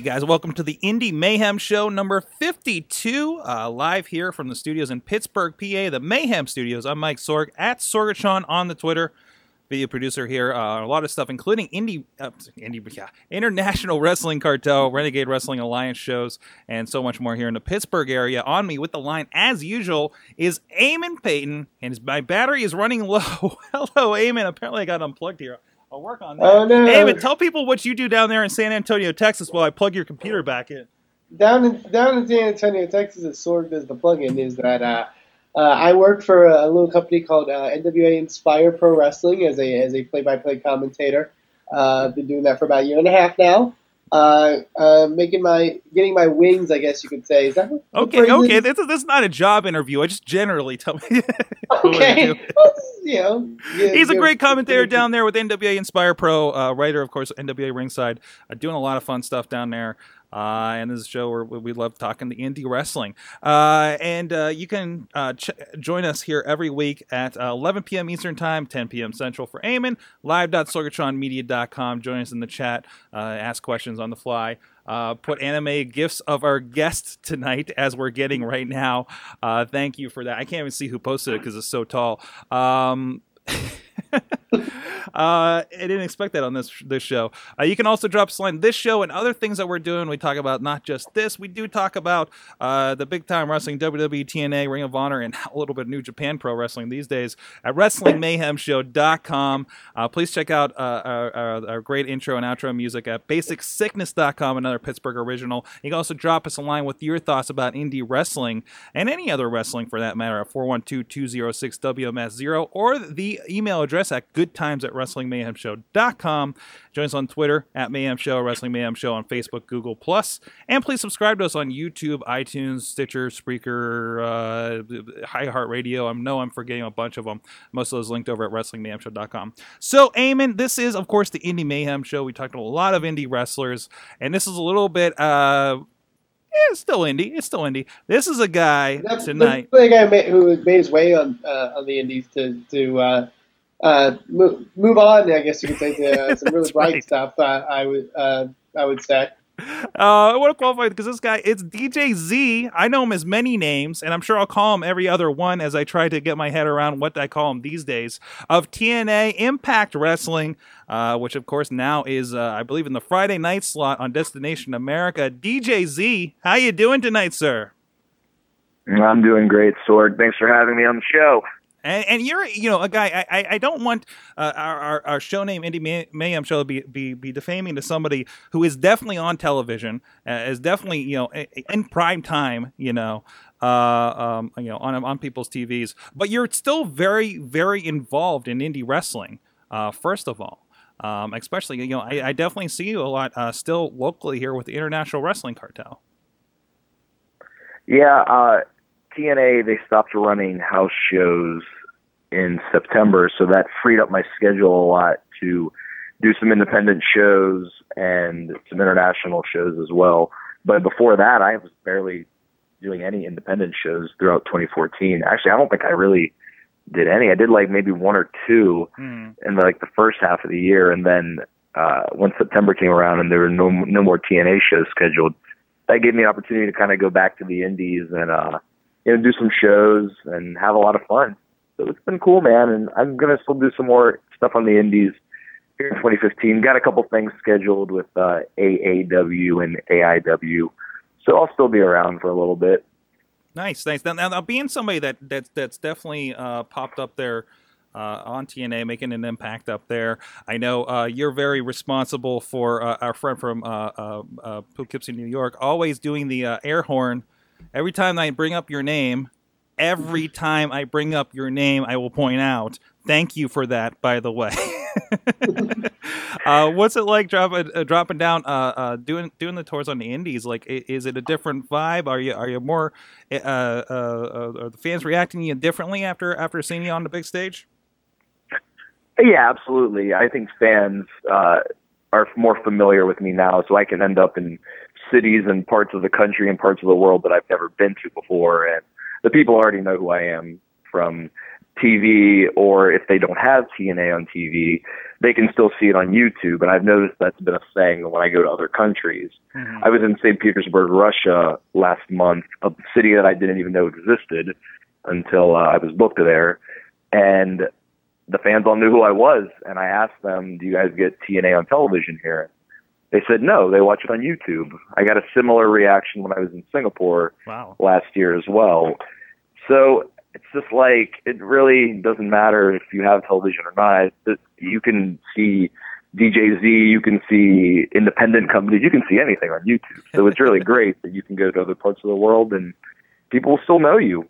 Hey guys, welcome to the Indie Mayhem Show number 52, uh, live here from the studios in Pittsburgh, PA, the Mayhem Studios. I'm Mike Sorg at Sorgatron on the Twitter. Video producer here, uh, a lot of stuff, including indie, uh, indie, yeah, International Wrestling Cartel, Renegade Wrestling Alliance shows, and so much more here in the Pittsburgh area. On me with the line, as usual, is Eamon Payton, and his, my battery is running low. Hello, Eamon. Apparently, I got unplugged here. I'll work on that. Oh, no. Hey, tell people what you do down there in San Antonio, Texas, while I plug your computer back in. Down in down in San Antonio, Texas, as Sorg does the plug-in is that uh, uh, I work for a, little company called uh, NWA Inspire Pro Wrestling as a as a play by play commentator. Uh, I've been doing that for about a year and a half now. Uh, uh, making my getting my wings, I guess you could say. Is that what Okay, okay. is? This is, this is not a job interview. I just generally tell me. Okay, you know, yeah, He's a great commentator yeah. down there with NWA Inspire Pro, uh, writer, of course, NWA Ringside, uh, doing a lot of fun stuff down there. Uh, and this is a show where we love talking to indie wrestling. Uh, and uh, you can uh, ch- join us here every week at uh, 11 p.m. Eastern Time, 10 p.m. Central for Eamon, live.sorgatronmedia.com. Join us in the chat, uh, ask questions on the fly. Put anime gifts of our guest tonight as we're getting right now. Thank you for that. I can't even see who posted it because it's so tall. Um, uh, I didn't expect that on this this show. Uh, you can also drop us a line. This show and other things that we're doing. We talk about not just this. We do talk about uh, the big time wrestling, WWE, TNA, Ring of Honor, and a little bit of New Japan Pro Wrestling these days at WrestlingMayhemShow.com. Uh, please check out uh, our, our, our great intro and outro music at BasicSickness.com, another Pittsburgh original. You can also drop us a line with your thoughts about indie wrestling and any other wrestling for that matter at 412-206-WMS0 or the email address at goodtimes at WrestlingMayhemShow.com. Join us on Twitter at Mayhem Show, Wrestling Mayhem Show on Facebook, Google Plus, and please subscribe to us on YouTube, iTunes, Stitcher, Spreaker, uh, iHeartRadio. I know I'm forgetting a bunch of them. Most of those linked over at WrestlingMayhemShow.com. So, Eamon, this is of course the Indie Mayhem Show. We talked to a lot of indie wrestlers, and this is a little bit. Uh, yeah, it's still indie. It's still indie. This is a guy That's tonight. The guy who made his way on uh, on the Indies to to uh, uh, move, move on. I guess you could say to uh, some really bright right. stuff. Uh, I would uh, I would say. Uh, I want to qualify because this guy, it's DJ Z. I know him as many names, and I'm sure I'll call him every other one as I try to get my head around what I call him these days. Of TNA Impact Wrestling, uh, which of course now is, uh, I believe, in the Friday night slot on Destination America. DJ Z, how you doing tonight, sir? I'm doing great, Sorg. Thanks for having me on the show. And, and you're, you know, a guy. I, I, don't want uh, our, our our show name, Indie May- Mayhem Show, be, be be defaming to somebody who is definitely on television, uh, is definitely, you know, in prime time, you know, uh, um, you know, on on people's TVs. But you're still very, very involved in indie wrestling. Uh, first of all, um, especially, you know, I, I definitely see you a lot uh, still locally here with the International Wrestling Cartel. Yeah, uh, TNA they stopped running house shows in September, so that freed up my schedule a lot to do some independent shows and some international shows as well. But before that, I was barely doing any independent shows throughout 2014. Actually, I don't think I really did any. I did like maybe one or two Hmm. in like the first half of the year, and then uh, when September came around and there were no no more TNA shows scheduled, that gave me an opportunity to kind of go back to the indies and uh, you know do some shows and have a lot of fun. So it's been cool, man, and I'm gonna still do some more stuff on the indies here in 2015. Got a couple things scheduled with uh, AAW and AIW, so I'll still be around for a little bit. Nice, nice. Now, now, being somebody that that's that's definitely uh, popped up there uh, on TNA, making an impact up there. I know uh, you're very responsible for uh, our friend from uh, uh, uh, Poughkeepsie, New York, always doing the air horn. Every time I bring up your name, every time I bring up your name, I will point out. Thank you for that, by the way. uh, what's it like dropping uh, dropping down, uh, uh, doing doing the tours on the Indies? Like, is it a different vibe? Are you are you more? Uh, uh, uh, are the fans reacting to you differently after after seeing you on the big stage? Yeah, absolutely. I think fans uh, are more familiar with me now, so I can end up in cities and parts of the country and parts of the world that I've never been to before, and the people already know who I am from TV, or if they don't have TNA on TV, they can still see it on YouTube. And I've noticed that's been a thing when I go to other countries. I was in St. Petersburg, Russia last month, a city that I didn't even know existed until uh, I was booked there. And the fans all knew who I was. And I asked them, Do you guys get TNA on television here? They said no, they watch it on YouTube. I got a similar reaction when I was in Singapore Wow. last year as well. So it's just like it really doesn't matter if you have television or not. You can see DJZ, you can see independent companies, you can see anything on YouTube. So it's really great that you can go to other parts of the world and people will still know you.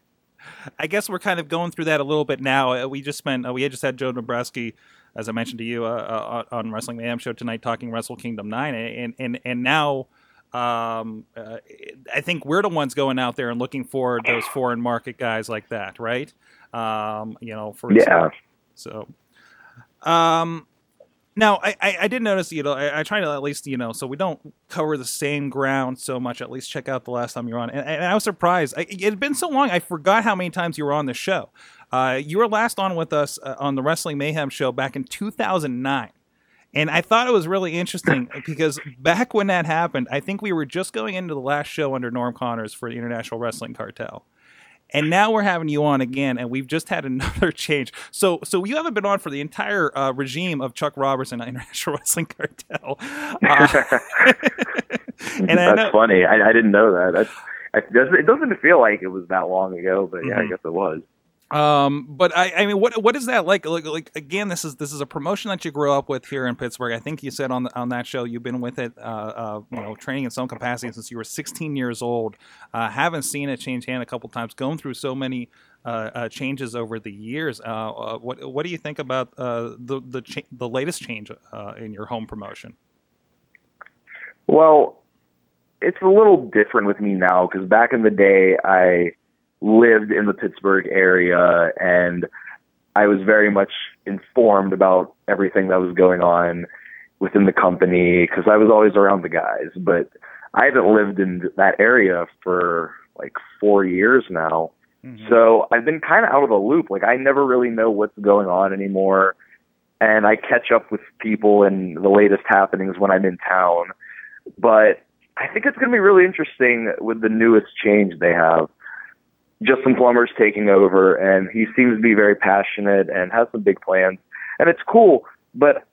I guess we're kind of going through that a little bit now. Uh, we just spent uh, we had just had Joe Nebraski, as I mentioned to you, uh, uh, on Wrestling Mayhem show tonight, talking Wrestle Kingdom nine, and and and now. Um, uh, I think we're the ones going out there and looking for those foreign market guys like that, right? Um, you know, for Yeah. So, um, now I, I, I did notice, you know, I, I try to at least, you know, so we don't cover the same ground so much. At least check out the last time you were on, and, and I was surprised. I, it had been so long, I forgot how many times you were on the show. Uh, you were last on with us uh, on the Wrestling Mayhem show back in 2009. And I thought it was really interesting because back when that happened, I think we were just going into the last show under Norm Connors for the International Wrestling Cartel. And now we're having you on again, and we've just had another change. So, so you haven't been on for the entire uh, regime of Chuck Robertson, and International Wrestling Cartel. Uh, and I That's know, funny. I, I didn't know that. That's, it doesn't, it doesn't feel like it was that long ago, but yeah, I Mhm. guess it was. Um, but I, I mean, what what is that like? Like, like again, this is this is a promotion that you grew up with here in Pittsburgh. I think you said on the, on that show you've been with it, uh, uh, you know, training in some capacity since you were 16 years old. Uh, haven't seen it change hand a couple times. Going through so many uh, uh, changes over the years. Uh, what what do you think about the the cha- the latest change in your home promotion? Well, it's a little different with me now because back in the day, I lived in the Pittsburgh area and I was very much informed about everything that was going on within the company because I was always around the guys. But I haven't lived in that area for like four years now. Mm-hmm. So I've been kind of out of the loop. Like I never really know what's going on anymore. And I catch up with people and the latest happenings when I'm in town. But I think it's going to be really interesting with the newest change they have. Justin Plummer's taking over, and he seems to be very passionate and has some big plans. And it's cool, but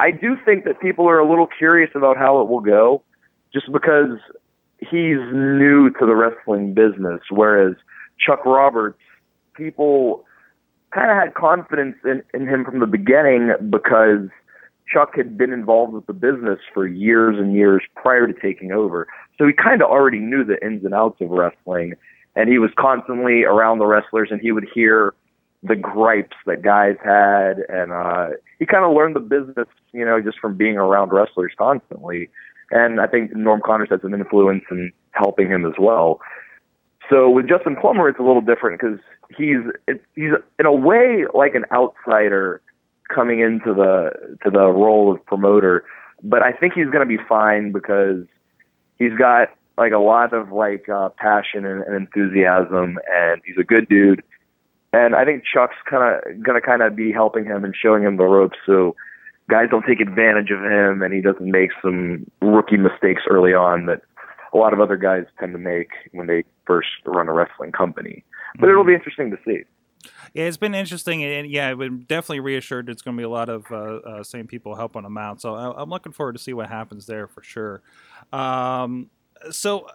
I do think that people are a little curious about how it will go just because he's new to the wrestling business, whereas Chuck Roberts, people kind of had confidence in, in him from the beginning because Chuck had been involved with the business for years and years prior to taking over. So he kind of already knew the ins and outs of wrestling, and he was constantly around the wrestlers, and he would hear the gripes that guys had, and uh, he kind of learned the business, you know, just from being around wrestlers constantly. And I think Norm Connors has an influence in helping him as well. So with Justin Plummer, it's a little different because he's it, he's in a way like an outsider coming into the to the role of promoter, but I think he's going to be fine because he's got like a lot of like uh, passion and, and enthusiasm, and he's a good dude. And I think Chuck's kind of going to kind of be helping him and showing him the ropes, so guys don't take advantage of him, and he doesn't make some rookie mistakes early on that a lot of other guys tend to make when they first run a wrestling company. But it'll be interesting to see. Yeah, it's been interesting, and yeah, I've been definitely reassured it's going to be a lot of uh, uh, same people helping them out. So I, I'm looking forward to see what happens there for sure. Um, so,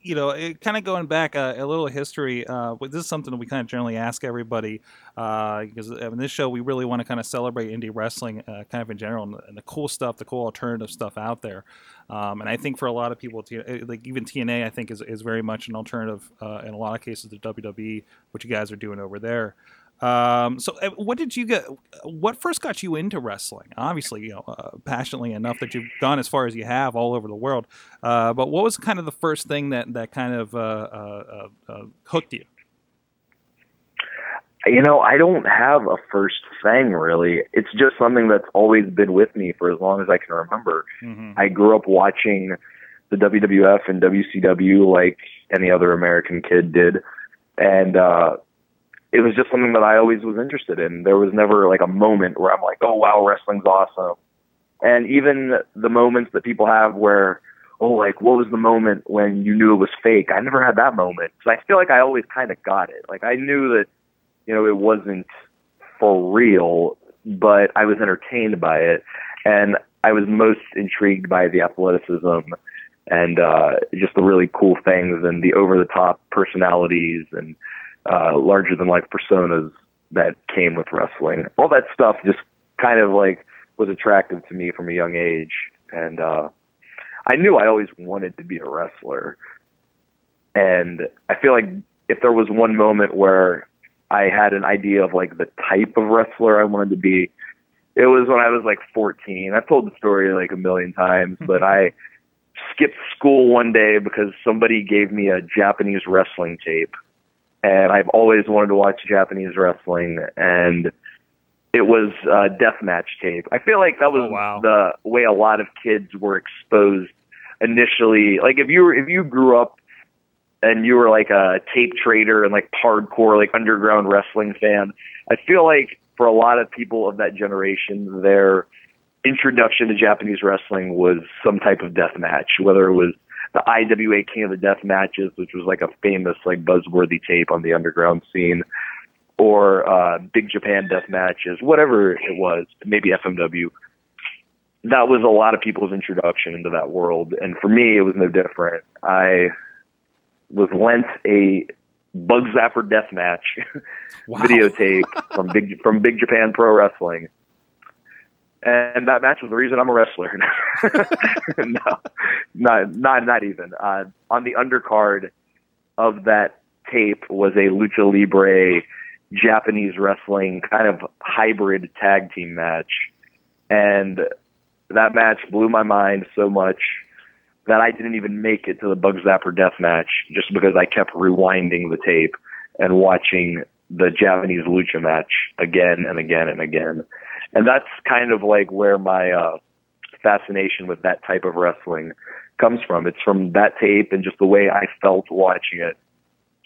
you know, kind of going back uh, a little history. Uh, this is something that we kind of generally ask everybody because uh, in this show we really want to kind of celebrate indie wrestling, uh, kind of in general, and the, and the, cool stuff, the cool alternative stuff out there. Um, and I think for a lot of people, like even TNA, I think is is very much an alternative uh, in a lot of cases to WWE, what you guys are doing over there. Um, so, uh, what did you get? What first got you into wrestling? Obviously, you know, uh, passionately enough that you've gone as far as you have all over the world. Uh, but what was kind of the first thing that that kind of uh, uh, uh, hooked you? You know, I don't have a first thing really. It's just something that's always been with me for as long as I can remember. Mm-hmm. I grew up watching the WWF and WCW like any other American kid did, and it was just something that I always was interested in. There was never like a moment where I'm like, oh wow, wrestling's awesome. And even the moments that people have where, oh, like what was the moment when you knew it was fake? I never had that moment. So I feel like I always kind of got it. Like I knew that, you know, it wasn't for real, but I was entertained by it, and I was most intrigued by the athleticism and uh, just the really cool things and the over the top personalities and uh, larger than life personas that came with wrestling. All that stuff just kind of like was attractive to me from a young age, and uh, I knew I always wanted to be a wrestler. And I feel like if there was one moment where I had an idea of like the type of wrestler I wanted to be, it was when I was like 14. I've told the story like a million times, but I skipped school one day because somebody gave me a Japanese wrestling tape and I've always wanted to watch Japanese wrestling, and it was a deathmatch tape. I feel like that was oh, wow. the way a lot of kids were exposed initially. Like if you were if you grew up and you were like a tape trader and like hardcore like underground wrestling fan, I feel like for a lot of people of that generation, their introduction to Japanese wrestling was some type of death match, whether it was the IWA King of the Death matches, which was like a famous like buzzworthy tape on the underground scene, or uh, Big Japan Death matches, whatever it was, maybe FMW. That was a lot of people's introduction into that world, and for me, it was no different. I was lent a Bug Zapper Death match wow. videotape from Big from Big Japan Pro Wrestling and that match was the reason I'm a wrestler. no, not not not even. Uh, on the undercard of that tape was a lucha libre Japanese wrestling kind of hybrid tag team match, and that match blew my mind so much that I didn't even make it to the Bug Zapper death match just because I kept rewinding the tape and watching the Japanese lucha match again and again and again and that's kind of like where my uh, fascination with that type of wrestling comes from. It's from that tape and just the way I felt watching it,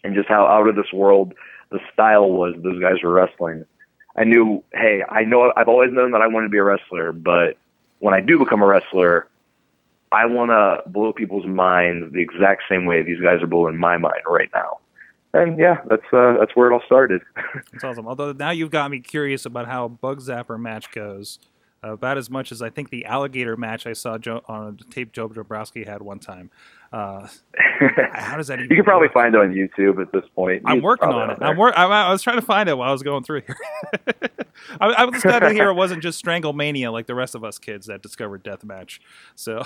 and just how out of this world the style was those guys were wrestling. I knew, hey, I know I've always known that I wanted to be a wrestler, but when I do become a wrestler, I want to blow people's minds the exact same way these guys are blowing my mind right now and yeah, that's uh, that's where it all started. that's awesome. Although now you've got me curious about how Bug Zapper match goes. Uh, about as much as I think the alligator match I saw Joe, on a tape Joe Dombrowski had one time. Uh, how does that? you can probably find it on YouTube at this point. I'm working on it. I'm, wor- I was trying to find it while I was going through here. I, I was glad to hear it wasn't just Stranglemania like the rest of us kids that discovered Deathmatch. So.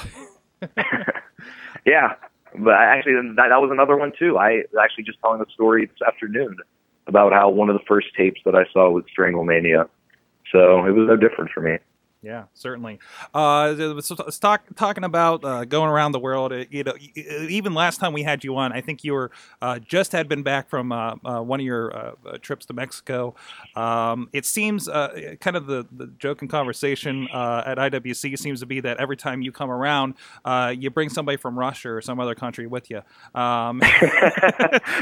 yeah, but actually, that, that was another one too. I was actually just telling a story this afternoon about how one of the first tapes that I saw was Stranglemania. So it was no different for me. Yeah, certainly. Uh, so talk, talking about uh, going around the world, uh, you know, even last time we had you on, I think you were uh, just had been back from uh, uh, one of your trips to Mexico. Um, it seems kind of the, the joke and conversation at IWC seems to be that every time you come around, you bring somebody from Russia or some other country with you. Um,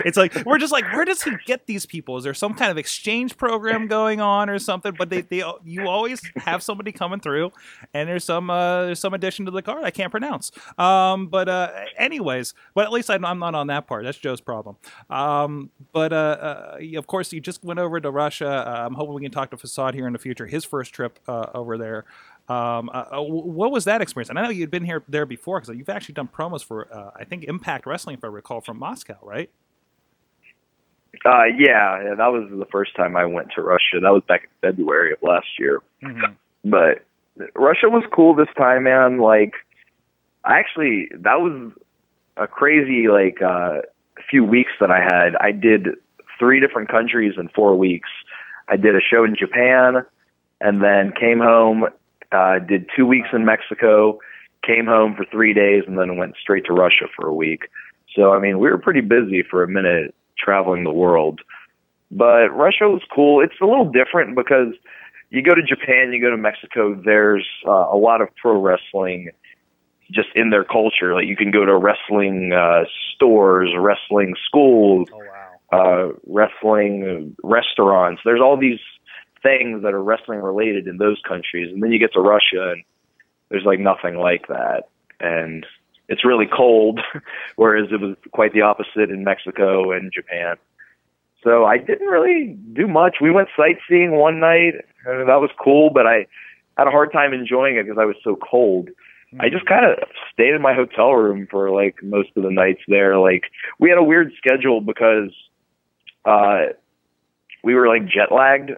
it's like we're just like, where does he get these people? Is there some kind of exchange program going on or something? But they, they you always have somebody come coming through, and there's some uh, there's some addition to the card I can't pronounce. Um, but uh, anyways, but at least I'm not on that part. That's Joe's problem. Um, but uh, uh of course, you just went over to Russia. Uh, I'm hoping we can talk to Facade here in the future. His first trip uh, over there. Um, uh, uh, what was that experience? And I know you'd been here there before because you've actually done promos for uh, I think Impact Wrestling, if I recall, from Moscow, right? Uh, yeah, yeah, that was the first time I went to Russia. That was back in February of last year. Mm-hmm. But Russia was cool this time, man. Like, I actually that was a crazy like uh, few weeks that I had. I did three different countries in four weeks. I did a show in Japan, and then came home. Uh, did two weeks in Mexico, came home for three days, and then went straight to Russia for a week. So I mean, we were pretty busy for a minute traveling the world. But Russia was cool. It's a little different because you go to Japan, you go to Mexico, there's uh, a lot of pro wrestling just in their culture. Like you can go to wrestling uh, stores, wrestling schools, Oh wow. uh, wrestling restaurants. There's all these things that are wrestling related in those countries, and then you get to Russia, and there's like nothing like that, and it's really cold, whereas it was quite the opposite in Mexico and Japan. So I didn't really do much. We went sightseeing one night, and that was cool, but I had a hard time enjoying it because I was so cold. I just kind of stayed in my hotel room for like most of the nights there. Like we had a weird schedule because uh we were like jet lagged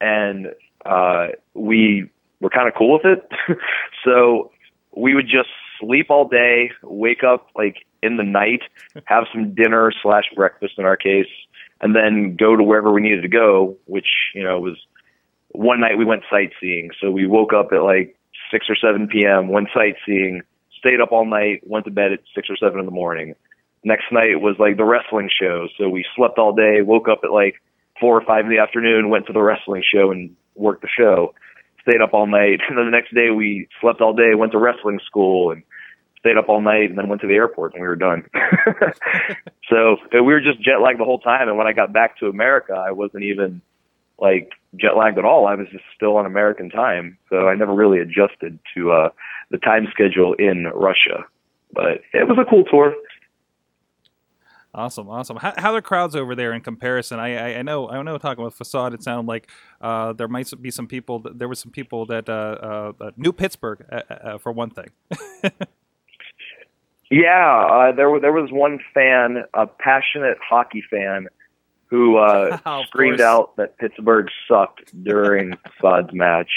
and uh we were kind of cool with it. so we would just sleep all day, wake up like in the night, have some dinner slash breakfast in our case, and then go to wherever we needed to go, which, you know, was one night we went sightseeing. So we woke up at like six or seven PM, went sightseeing, stayed up all night, went to bed at six or seven in the morning. Next night was like the wrestling show. So we slept all day, woke up at like four or five in the afternoon, went to the wrestling show and worked the show. Stayed up all night. And then the next day we slept all day, went to wrestling school and stayed up all night and then went to the airport and we were done. so we were just jet lagged the whole time. And when I got back to America, I wasn't even like jet lagged at all. I was just still on American time. So I never really adjusted to uh the time schedule in Russia. But it was a cool tour. Awesome, awesome. How, how are the crowds over there in comparison? I, I, I know, I know. Talking with facade, it sounded like uh, there might be some people. There were some people that uh, uh, knew Pittsburgh uh, uh, for one thing. Yeah, uh, there was there was one fan, a passionate hockey fan, who uh, Of screamed course. out that Pittsburgh sucked during Sod's match,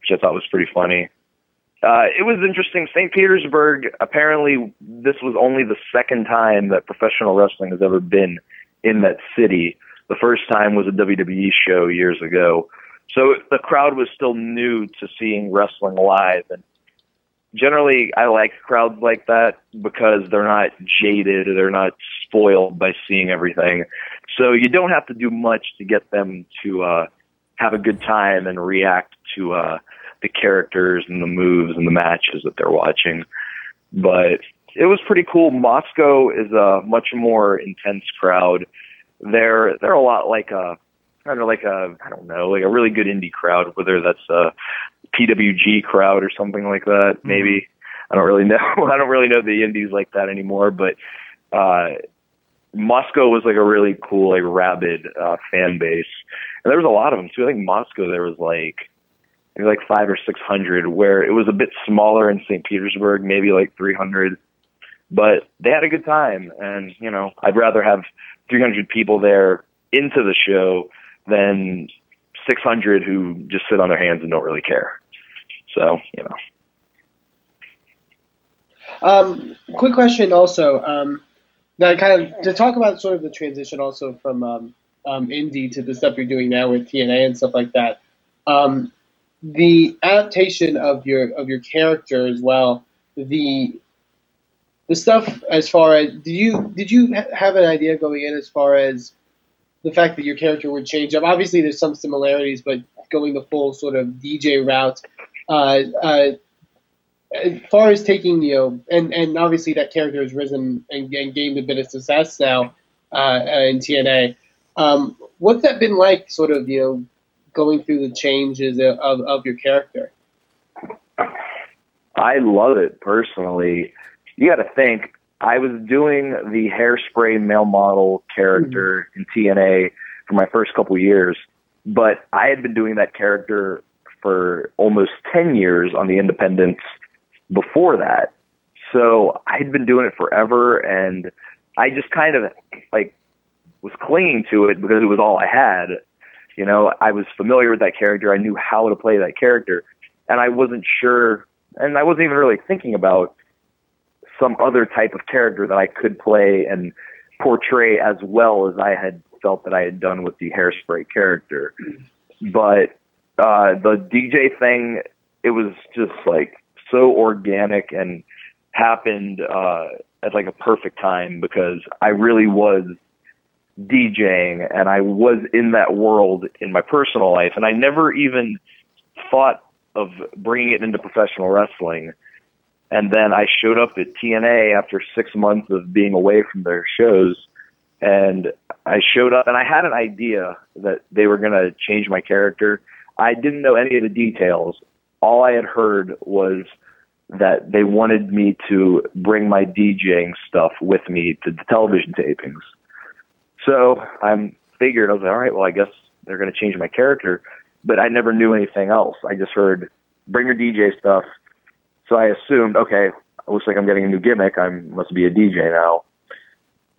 which I thought was pretty funny. Uh, it was interesting. St. Petersburg, apparently, this was only the second time that professional wrestling has ever been in that city. The first time was a WWE show years ago. So the crowd was still new to seeing wrestling live. And generally, I like crowds like that because they're not jaded, they're not spoiled by seeing everything. So you don't have to do much to get them to uh, have a good time and react to uh, the characters and the moves and the matches that they're watching. But it was pretty cool. Moscow is a much more intense crowd. They're they're a lot like a kind of like a I don't know like a really good indie crowd, whether that's a PWG crowd or something like that. Maybe I don't really know. I don't really know the indies like that anymore. But uh, Moscow was like a really cool like rabid uh, fan base, and there was a lot of them too. I think Moscow there was like maybe like five or six hundred, where it was a bit smaller in St. Petersburg, maybe like three hundred. But they had a good time, and you know, I'd rather have 300 people there into the show than 600 who just sit on their hands and don't really care. So, you know. Um, quick question also. Um, now, kind of to talk about sort of the transition also from um, um, indie to the stuff you're doing now with TNA and stuff like that. Um, the adaptation of your of your character as well. The the stuff as far as did you did you ha- have an idea going in as far as the fact that your character would change up? Obviously, there's some similarities, but going the full sort of DJ route. Uh, uh, as far as taking you know, and and obviously that character has risen and, and gained a bit of success now uh, in TNA. Um, what's that been like, sort of you know, going through the changes of of your character? I love it personally. You got to think, I was doing the hairspray male model character mm-hmm. in TNA for my first couple years, but I had been doing that character for almost 10 years on the independents before that. So I'd been doing it forever and I just kind of like was clinging to it because it was all I had. You know, I was familiar with that character. I knew how to play that character and I wasn't sure and I wasn't even really thinking about some other type of character that I could play and portray as well as I had felt that I had done with the hairspray character. But uh, the DJ thing, it was just like so organic and happened uh, at like a perfect time because I really was DJing and I was in that world in my personal life, and I never even thought of bringing it into professional wrestling. And then I showed up at TNA after six months of being away from their shows. And I showed up and I had an idea that they were going to change my character. I didn't know any of the details. All I had heard was that they wanted me to bring my DJing stuff with me to the television tapings. So I figured, I was like, all right, well, I guess they're going to change my character. But I never knew anything else. I just heard, bring your DJ stuff. So I assumed, okay, it looks like I'm getting a new gimmick. I must be a DJ now.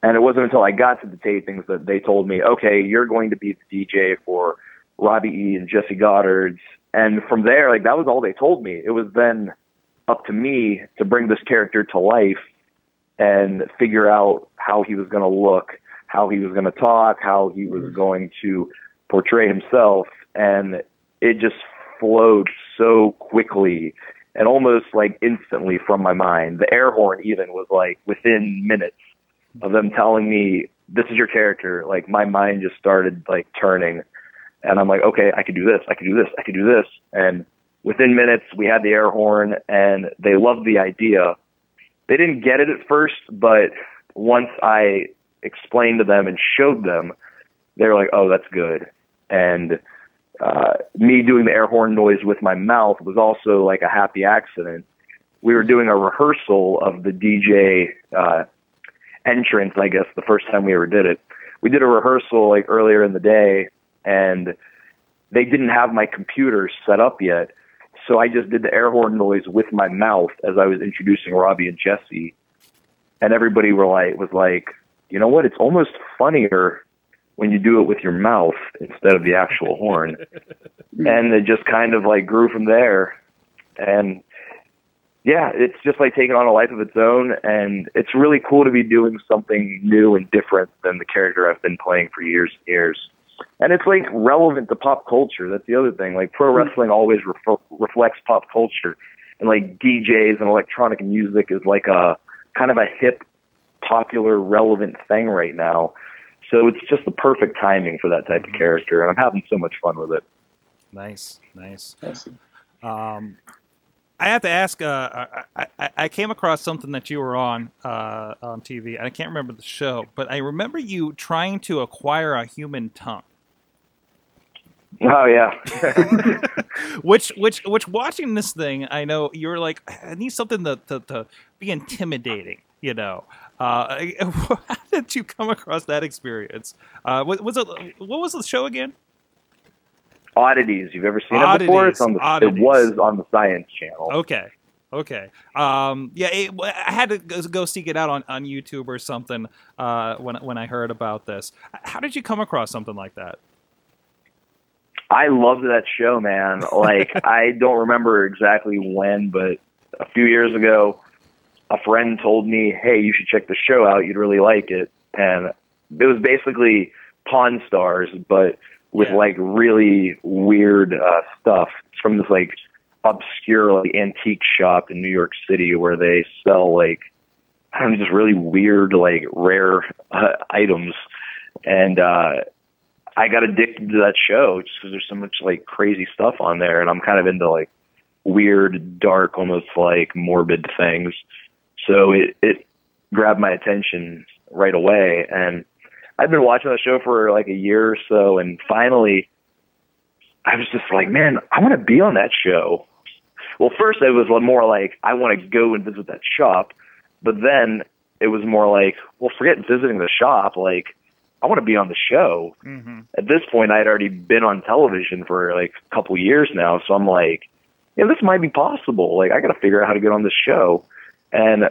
And it wasn't until I got to the tapings that they told me, okay, you're going to be the DJ for Robbie E and Jessie Godderz. And from there, like that was all they told me. It was then up to me to bring this character to life and figure out how he was going to look, how he was going to talk, how he was mm-hmm. going to portray himself. And it just flowed so quickly and almost like instantly from my mind. The air horn even was like within minutes of them telling me this is your character. Like my mind just started like turning and I'm like, okay, I could do this, I could do this, I could do this. And within minutes we had the air horn and they loved the idea. They didn't get it at first, but once I explained to them and showed them, they were like, oh, that's good. And uh, me doing the air horn noise with my mouth was also like a happy accident. We were doing a rehearsal of the DJ uh, entrance, I guess, the first time we ever did it. We did a rehearsal like earlier in the day, and they didn't have my computer set up yet. So I just did the air horn noise with my mouth as I was introducing Robbie and Jessie, and everybody were like, was like, you know what? It's almost funnier when you do it with your mouth instead of the actual horn. and it just kind of like grew from there. And yeah, it's just like taking on a life of its own. And it's really cool to be doing something new and different than the character I've been playing for years and years. And it's like relevant to pop culture. That's the other thing. Like pro hmm. wrestling always ref- reflects pop culture. And like DJs and electronic music is like a kind of a hip, popular, relevant thing right now so it's just the perfect timing for that type of mm-hmm. character, and I'm having so much fun with it. Nice, nice. Um, I have to ask. Uh, I, I, I, came across something that you were on uh, on TV. And I can't remember the show, but I remember you trying to acquire a human tongue. Oh yeah. which which which watching this thing, I know you're like, I need something to, to, to be intimidating, you know. Uh, how did you come across that experience? Uh, was, was it what was the show again? Oddities. You've ever seen Oddities. it before? It's on the, it was on the Science Channel. Okay. Okay. Um, yeah, it, I had to go seek it out on, on YouTube or something uh, when when I heard about this. How did you come across something like that? I loved that show, man. Like I don't remember exactly when, but a few years ago, a friend told me, "Hey, you should check the show out. You'd really like it." And it was basically Pawn Stars, but with yeah. like really weird uh, stuff. It's from this like obscure like antique shop in New York City where they sell like I don't know, just really weird like rare uh, items. And uh I got addicted to that show just because there's so much like crazy stuff on there, and I'm kind of into like weird, dark, almost like morbid things. So it, it grabbed my attention right away. And I've been watching the show for like a year or so. And finally, I was just like, man, I want to be on that show. Well, first it was more like, I want to go and visit that shop. But then it was more like, well, forget visiting the shop. Like, I want to be on the show. Mm-hmm. At this point, I had already been on television for like a couple years now, so I'm like, yeah, this might be possible. Like, I got to figure out how to get on this show. And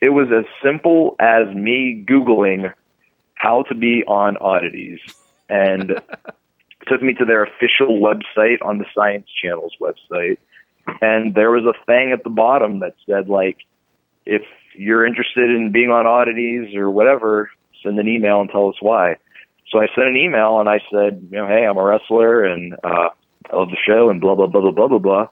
it was as simple as me Googling how to be on oddities. And took me to their official website on the Science Channel's website. And there was a thing at the bottom that said, like, if you're interested in being on oddities or whatever, send an email and tell us why. So I sent an email and I said, you know, hey, I'm a wrestler and uh, I love the show and blah blah blah blah blah blah blah.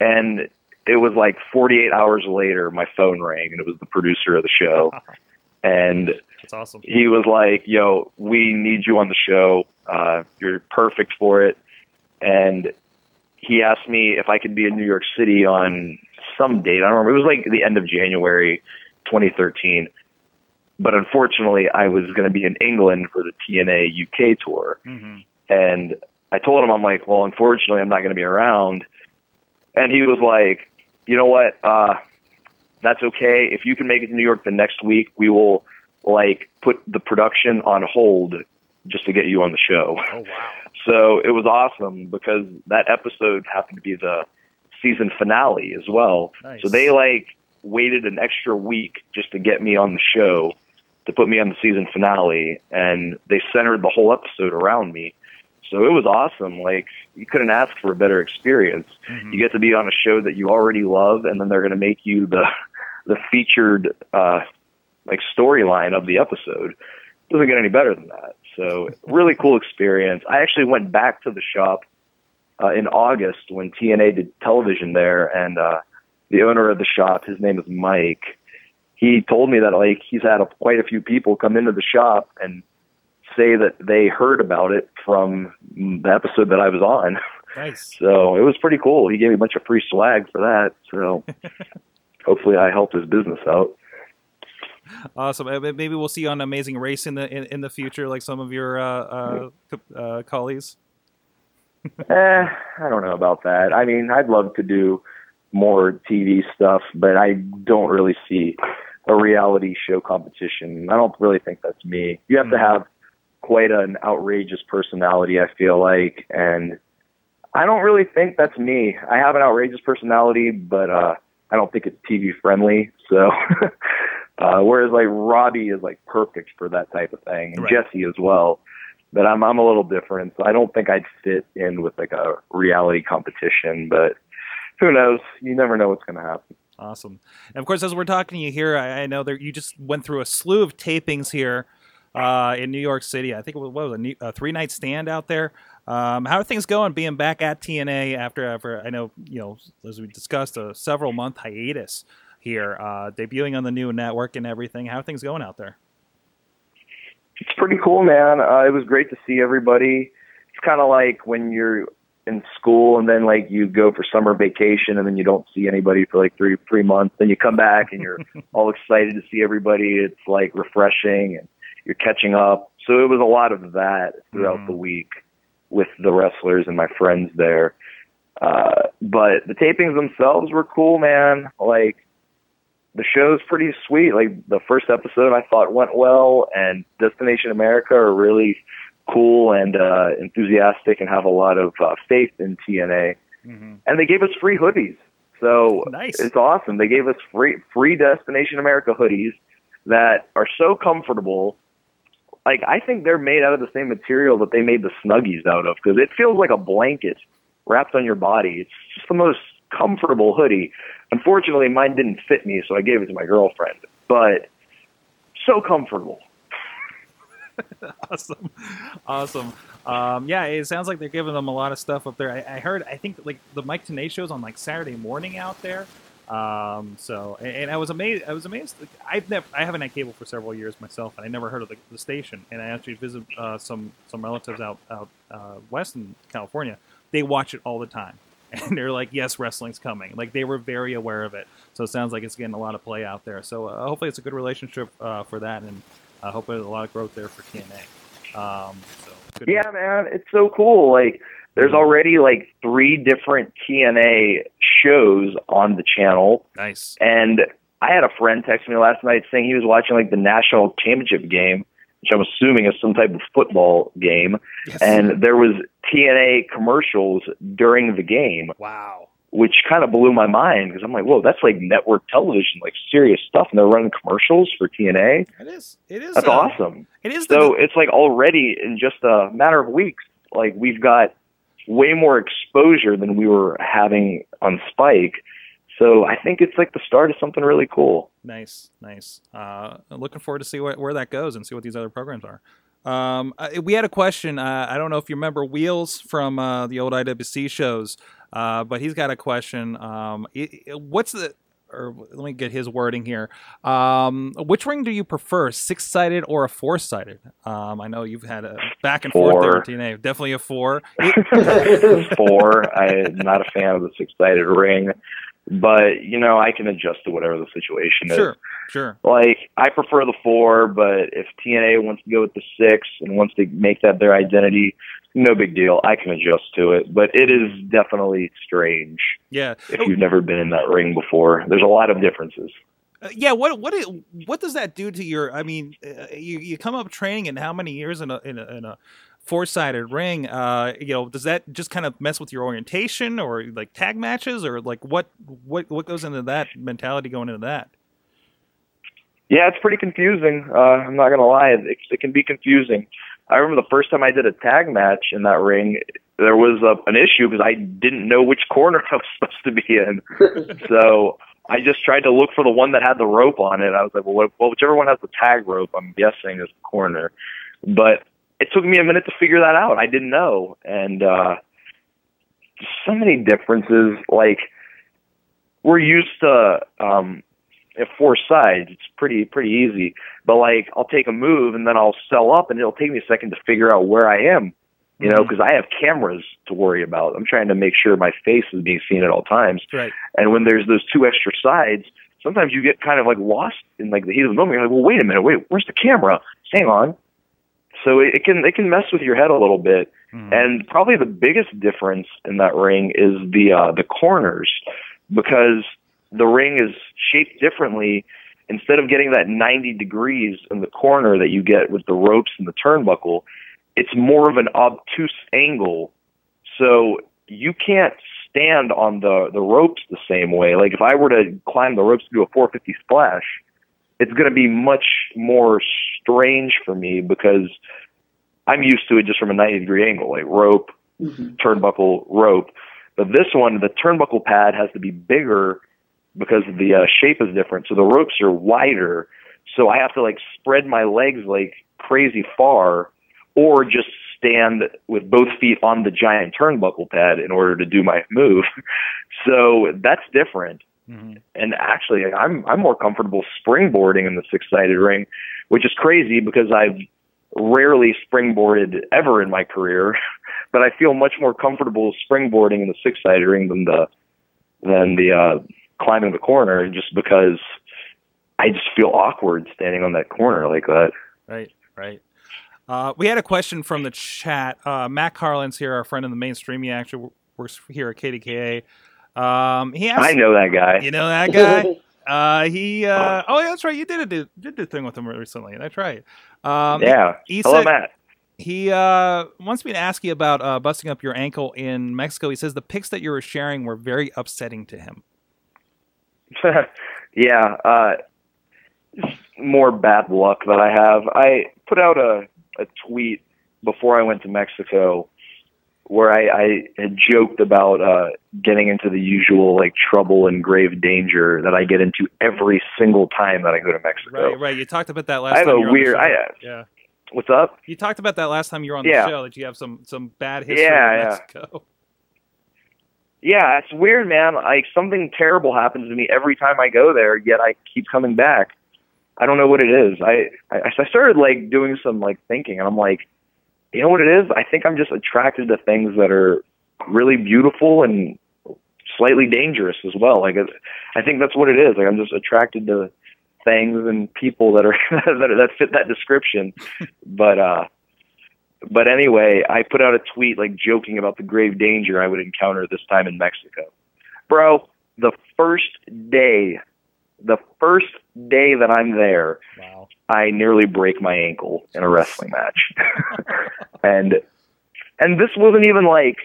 And it was like 48 hours later, my phone rang and it was the producer of the show, and That's awesome. he was like, "Yo, we need you on the show. Uh, you're perfect for it." And he asked me if I could be in New York City on some date. I don't remember. It was like the end of January, 2013. But unfortunately, I was going to be in England for the TNA UK tour, Mm-hmm. and I told him, I'm like, well, unfortunately, I'm not going to be around. And he was like, you know what? Uh, that's okay. If you can make it to New York the next week, we will like put the production on hold just to get you on the show. Oh wow. So it was awesome because that episode happened to be the season finale as well. Nice. So they like waited an extra week just to get me on the show to put me on the season finale and they centered the whole episode around me. So it was awesome. Like you couldn't ask for a better experience. Mhm. You get to be on a show that you already love and then they're going to make you the the featured uh like storyline of the episode. Doesn't get any better than that. So really cool experience. I actually went back to the shop uh, in August when TNA did television there, and uh, the owner of the shop, his name is Mike. He told me that like he's had a, quite a few people come into the shop and say that they heard about it from the episode that I was on. Nice. So it was pretty cool. He gave me a bunch of free swag for that. So hopefully I helped his business out. Awesome. Uh, Maybe we'll see you on Amazing Race in the in, in the future, like some of your uh, uh, uh, colleagues. eh, I don't know about that. I mean, I'd love to do more TV stuff, but I don't really see a reality show competition. I don't really think that's me. You have to have quite an outrageous personality, I feel like, and I don't really think that's me. I have an outrageous personality, but uh I don't think it's TV friendly. So uh whereas like Robbie is like perfect for that type of thing and Right. Jessie as well. But I'm I'm a little different, so I don't think I'd fit in with like a reality competition, but who knows? You never know what's going to happen. Awesome. And of course, as we're talking to you here, I, I know that you just went through a slew of tapings here uh, in New York City. I think it was, what was it, a, new- a three night stand out there. Um, how are things going? Being back at TNA after after I know you know as we discussed a several month hiatus here, uh, debuting on the new network and everything. How are things going out there? It's pretty cool, man. Uh, it was great to see everybody. It's kind of like when you're in school and then like you go for summer vacation and then you don't see anybody for like three three months. Then you come back and you're all excited to see everybody. It's like refreshing and you're catching up. So it was a lot of that throughout Mhm. the week with the wrestlers and my friends there. Uh, but the tapings themselves were cool, man. Like the show's pretty sweet. Like the first episode I thought went well and Destination America are really cool and uh enthusiastic and have a lot of uh, faith in TNA. Mm-hmm. And they gave us free hoodies. So Nice. it's awesome. They gave us free free Destination America hoodies that are so comfortable. Like I think they're made out of the same material that they made the Snuggies out of because it feels like a blanket wrapped on your body. It's just the most comfortable hoodie. Unfortunately, mine didn't fit me, so I gave it to my girlfriend. But so comfortable. awesome, awesome. Um, yeah, it sounds like they're giving them a lot of stuff up there. I, I heard, I think like the Mike Tenay shows on like Saturday morning out there. Um, so, and, and I was amazed. I was amazed. I've never, I haven't had cable for several years myself, and I never heard of the, the station. And I actually visit uh, some some relatives out out uh, west in California. They watch it all the time, and they're like, "Yes, wrestling's coming." Like they were very aware of it. So it sounds like it's getting a lot of play out there. So uh, hopefully, it's a good relationship uh, for that, and I hope there's a lot of growth there for TNA. Um, so Yeah, man, it's so cool. Like, there's already like three different TNA shows on the channel, nice. and I had a friend text me last night saying he was watching like the national championship game which I'm assuming is some type of football game, Yes. and there was TNA commercials during the game, wow. which kind of blew my mind because I'm like, whoa, that's like network television, like serious stuff, and they're running commercials for TNA. It is. It is. That's uh, awesome. It is. The, So it's like already in just a matter of weeks, like we've got way more exposure than we were having on Spike. So I think it's like the start of something really cool. Nice, nice. Uh, looking forward to see where, where that goes and see what these other programs are. Um, we had a question. Uh, I don't know if you remember Wheels from uh, the old IWC shows, uh, but he's got a question. Um, i- i- what's the or let me get his wording here. Um, which ring do you prefer, six sided or a four sided? Um, I know you've had a back and forth there with TNA. Definitely a four. Four, I'm not a fan of the six sided ring, but you know I can adjust to whatever the situation is. sure, sure. Like I prefer the four, but if TNA wants to go with the six and wants to make that their identity, no big deal. I can adjust to it, but it is definitely strange Yeah. if you've never been in that ring before. There's a lot of differences. Uh, yeah, what what it, what does that do to your? I mean, uh, you you come up training in how many years in a in a, in a four sided ring? Uh, you know, does that just kind of mess with your orientation or like tag matches or like what what what goes into that mentality going into that? Yeah, it's pretty confusing. Uh, I'm not gonna lie, it, it can be confusing. I remember the first time I did a tag match in that ring, there was a, an issue because I didn't know which corner I was supposed to be in. so I just tried to look for the one that had the rope on it. I was like, well, what, well, whichever one has the tag rope, I'm guessing is the corner. But it took me a minute to figure that out. I didn't know, and uh, so many differences. Like we're used to um, four sides. It's pretty pretty easy. But like I'll take a move and then I'll sell up, and it'll take me a second to figure out where I am. You know, Mhm. because I have cameras to worry about. I'm trying to make sure my face is being seen at all times. Right. And when there's those two extra sides, sometimes you get kind of like lost in like the heat of the moment. You're like, well, wait a minute, wait, where's the camera? Hang on. So it, it can it can mess with your head a little bit. Mhm. And probably the biggest difference in that ring is the uh, the corners because the ring is shaped differently. Instead of getting that 90 degrees in the corner that you get with the ropes and the turnbuckle, it's more of an obtuse angle. So you can't stand on the the ropes the same way. Like if I were to climb the ropes to do a 450 splash, it's going to be much more strange for me because I'm used to it just from a 90 degree angle, like rope, Mhm. turnbuckle, rope. But this one, the turnbuckle pad has to be bigger because the uh, shape is different. So the ropes are wider. So I have to like spread my legs like crazy far or just stand with both feet on the giant turnbuckle pad in order to do my move. so that's different Mhm. and actually I'm I'm more comfortable springboarding in the six sided ring, which is crazy because I've rarely springboarded ever in my career, but I feel much more comfortable springboarding in the six sided ring than the than the uh climbing the corner just because I just feel awkward standing on that corner like that. Right, right. Uh, we had a question from the chat. Uh, Matt Carlin's here, our friend in the mainstream. He actually works here at KDKA. Um, he asked, I know that guy. You know that guy? uh, he. Uh, oh, yeah, that's right. You did a did, did a thing with him recently. That's right. Um, yeah. He Hello said Matt. he uh, wants me to ask you about uh, busting up your ankle in Mexico. He says the pics that you were sharing were very upsetting to him. yeah, uh, more bad luck that I have. I put out a, a tweet before I went to Mexico where I, I had joked about uh, getting into the usual like trouble and grave danger that I get into every single time that I go to Mexico. Right, right. You talked about that last I have time a you were on the weird. show. I, yeah. what's up? You talked about that last time you were on Yeah. the show that you have some some bad history Yeah, in. Mexico. Yeah, it's weird, man. Like something terrible happens to me every time I go there, yet I keep coming back. I don't know what it is. I I, I started like doing some like thinking, and I'm like, you know what it is? I think I'm just attracted to things that are really beautiful and slightly dangerous as well. Like I think that's what it is. Like I'm just attracted to things and people that are that, that fit that description. but uh but anyway, I put out a tweet like joking about the grave danger I would encounter this time in Mexico. Bro, the first day the first day that I'm there, Wow. I nearly break my ankle in a wrestling match. and and this wasn't even like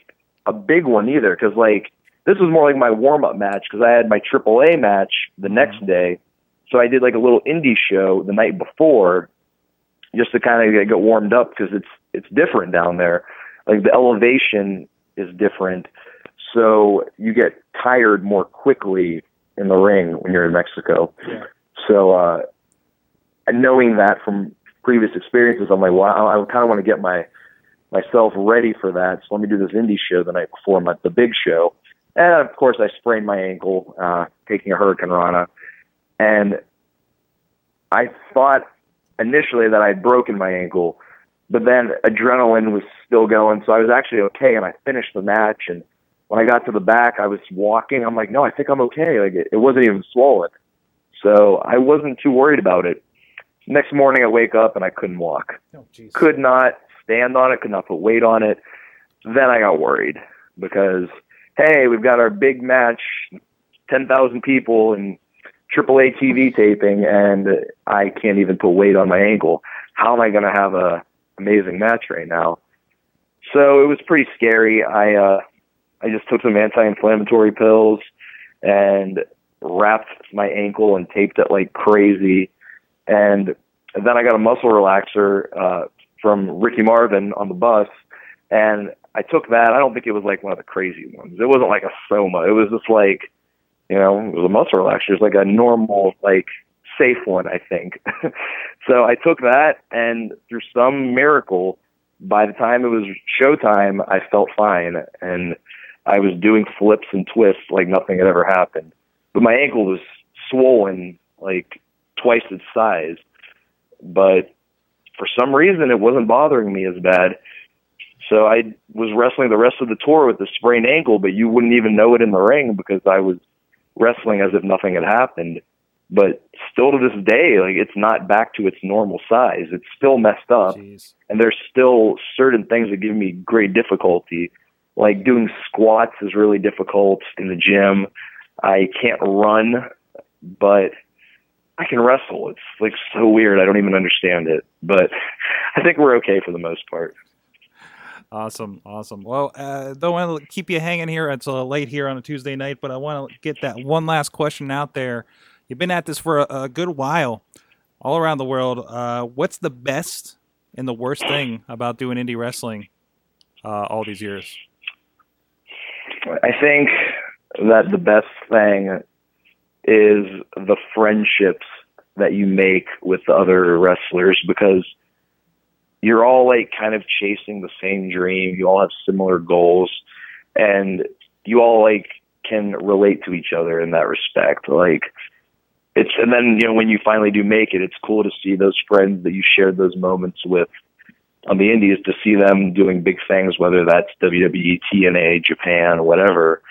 a big one either cuz like this was more like my warm-up match cuz I had my AAA match the next mm-hmm. day. So I did like a little indie show the night before just to kind of get warmed up cuz it's it's different down there. Like the elevation is different. So you get tired more quickly in the ring when you're in Mexico. Yeah. So uh knowing that from previous experiences, I'm like, wow, I kind of want to get my myself ready for that. So let me do this indie show the night before my, the big show. And of course, I sprained my ankle uh, taking a hurricanrana, and I thought initially that I had broken my ankle, but then adrenaline was still going, so I was actually okay, and I finished the match. And when I got to the back, I was walking. I'm like, no, I think I'm okay. Like it, it wasn't even swollen, so I wasn't too worried about it. Next morning, I wake up and I couldn't walk Oh, could not stand on it, could not put weight on it. Then I got worried because, hey, we've got our big match, 10,000 people and AAA TV taping, and I can't even put weight on my ankle. How am I going to have a amazing match right now? So it was pretty scary. I uh, I just took some anti-inflammatory pills and wrapped my ankle and taped it like crazy. And then I got a muscle relaxer uh, from Ricky Marvin on the bus, and I took that. I don't think it was like one of the crazy ones. It wasn't like a Soma. It was just like, you know, it was a muscle relaxer. It was like a normal, like safe one, I think. so I took that, and through some miracle, by the time it was showtime, I felt fine, and I was doing flips and twists like nothing had ever happened. But my ankle was swollen like twice its size. But for some reason, it wasn't bothering me as bad. So I was wrestling the rest of the tour with a sprained ankle, but you wouldn't even know it in the ring because I was wrestling as if nothing had happened. But still to this day, like it's not back to its normal size. It's still messed up Jeez. and there's still certain things that give me great difficulty. Like doing squats is really difficult in the gym. I can't run, but I can wrestle. It's like so weird. I don't even understand it, but I think we're okay for the most part. Awesome, awesome. Well, uh, don't want to keep you hanging here until late here on a Tuesday night, but I want to get that one last question out there. You've been at this for a, a good while, all around the world. Uh, what's the best and the worst thing about doing indie wrestling uh, all these years? I think that the best thing is the friendships that you make with the other wrestlers because you're all like kind of chasing the same dream. You all have similar goals and you all like can relate to each other in that respect. Like it's and then you know when you finally do make it, it's cool to see those friends that you shared those moments with on the indies to see them doing big things, whether that's WWE, TNA, Japan, whatever.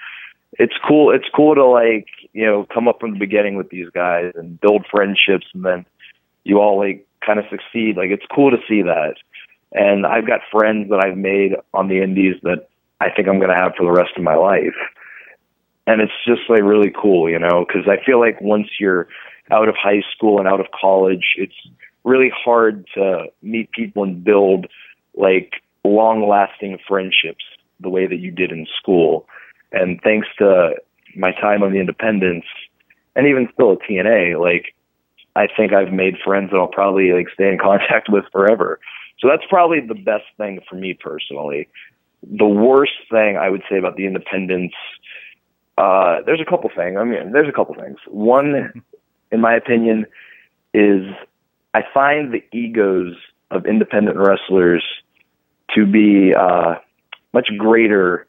It's cool. It's cool to like you know come up from the beginning with these guys and build friendships, and then you all like kind of succeed. Like it's cool to see that. And I've got friends that I've made on the indies that I think I'm going to have for the rest of my life. And it's just like really cool, you know, because I feel like once you're out of high school and out of college, it's really hard to meet people and build like long lasting friendships the way that you did in school. And thanks to my time on the independents and even still at TNA, like I think I've made friends that I'll probably like stay in contact with forever. So that's probably the best thing for me personally. The worst thing I would say about the independents, uh, there's a couple things. I mean, there's a couple things. One, in my opinion, is I find the egos of independent wrestlers to be uh, much greater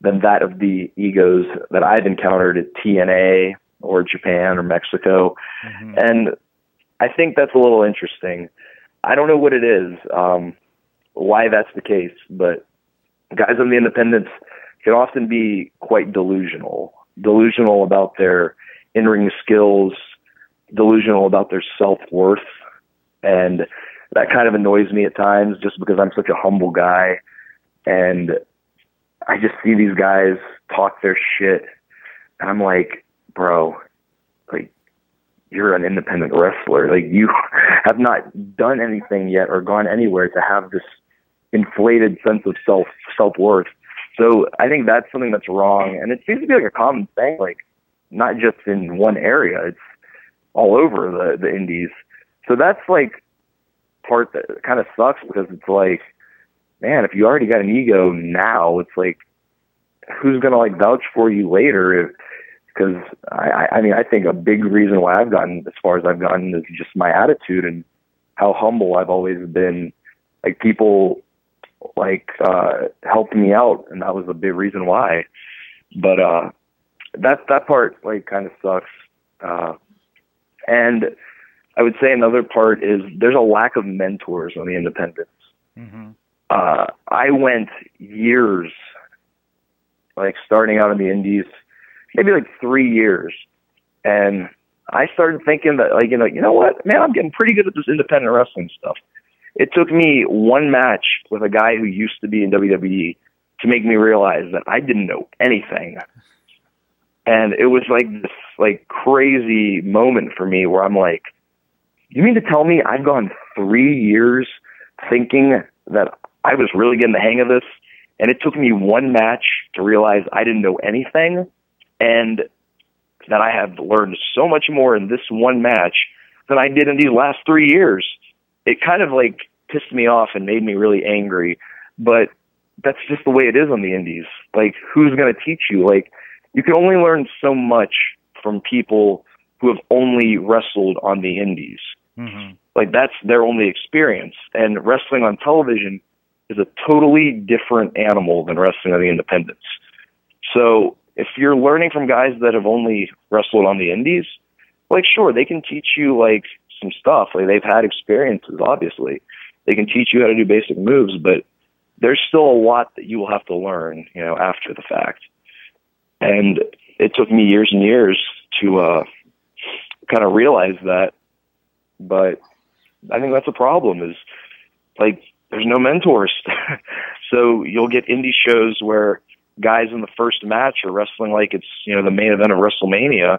than that of the egos that I've encountered at TNA or Japan or Mexico. Mm-hmm. And I think that's a little interesting. I don't know what it is, um, why that's the case, but guys on the independents can often be quite delusional. Delusional about their in ring skills, delusional about their self worth. And that kind of annoys me at times just because I'm such a humble guy. And I just see these guys talk their shit. And I'm like, bro, like, you're an independent wrestler. Like you have not done anything yet or gone anywhere to have this inflated sense of self self worth. So I think that's something that's wrong, and it seems to be like a common thing, like not just in one area. It's all over the the indies. So that's like part that kind of sucks because it's like, man, if you already got an ego now, it's like, who's gonna like vouch for you later? If because I, I mean, I think a big reason why I've gotten as far as I've gotten is just my attitude and how humble I've always been. Like people like uh helped me out and that was a big reason why. But uh that that part like kind of sucks. Uh and I would say another part is there's a lack of mentors on the independents. Mm-hmm. Uh I went years like starting out in the indies maybe like three years. And I started thinking that, like, you know, you know what, man, I'm getting pretty good at this independent wrestling stuff. It took me one match with a guy who used to be in WWE to make me realize that I didn't know anything. And it was like this like crazy moment for me where I'm like, you mean to tell me I've gone three years thinking that I was really getting the hang of this, and it took me one match to realize I didn't know anything? And that I have learned so much more in this one match than I did in these last three years. It kind of like pissed me off and made me really angry, but that's just the way it is on the indies. Like, who's going to teach you? Like, you can only learn so much from people who have only wrestled on the indies. Mm-hmm. Like, that's their only experience. And wrestling on television is a totally different animal than wrestling on the independents. So if you're learning from guys that have only wrestled on the indies, like sure, they can teach you like some stuff. Like they've had experiences, obviously. They can teach you how to do basic moves, but there's still a lot that you will have to learn, you know, after the fact. And it took me years and years to uh kind of realize that. But I think that's a problem is like there's no mentors. so you'll get indie shows where guys in the first match are wrestling like it's you know the main event of WrestleMania,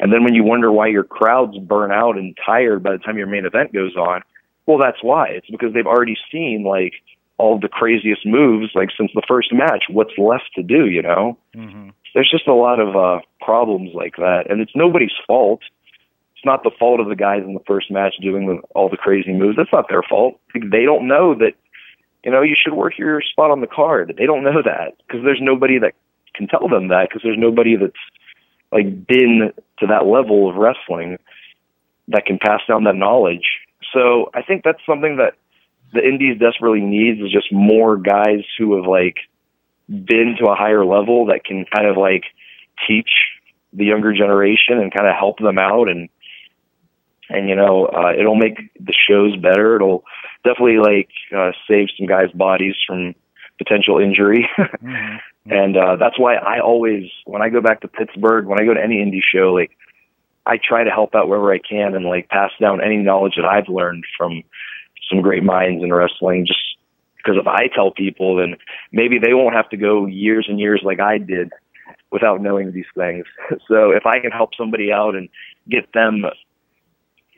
and then when you wonder why your crowd's burn out and tired by the time your main event goes on, well, that's why. It's because they've already seen like all the craziest moves like since the first match. What's left to do? You know, mm-hmm. there's just a lot of uh, problems like that, and it's nobody's fault. It's not the fault of the guys in the first match doing the, all the crazy moves. That's not their fault. They don't know that you know, you should work your spot on the card. They don't know that because there's nobody that can tell them that because there's nobody that's like been to that level of wrestling that can pass down that knowledge. So I think that's something that the indies desperately needs is just more guys who have like been to a higher level that can kind of like teach the younger generation and kind of help them out and and you know uh, it'll make the shows better. It'll definitely like uh, save some guys' bodies from potential injury. mm-hmm. And uh, that's why I always, when I go back to Pittsburgh, when I go to any indie show, like I try to help out wherever I can and like pass down any knowledge that I've learned from some great minds in wrestling. Just because if I tell people, then maybe they won't have to go years and years like I did without knowing these things. So if I can help somebody out and get them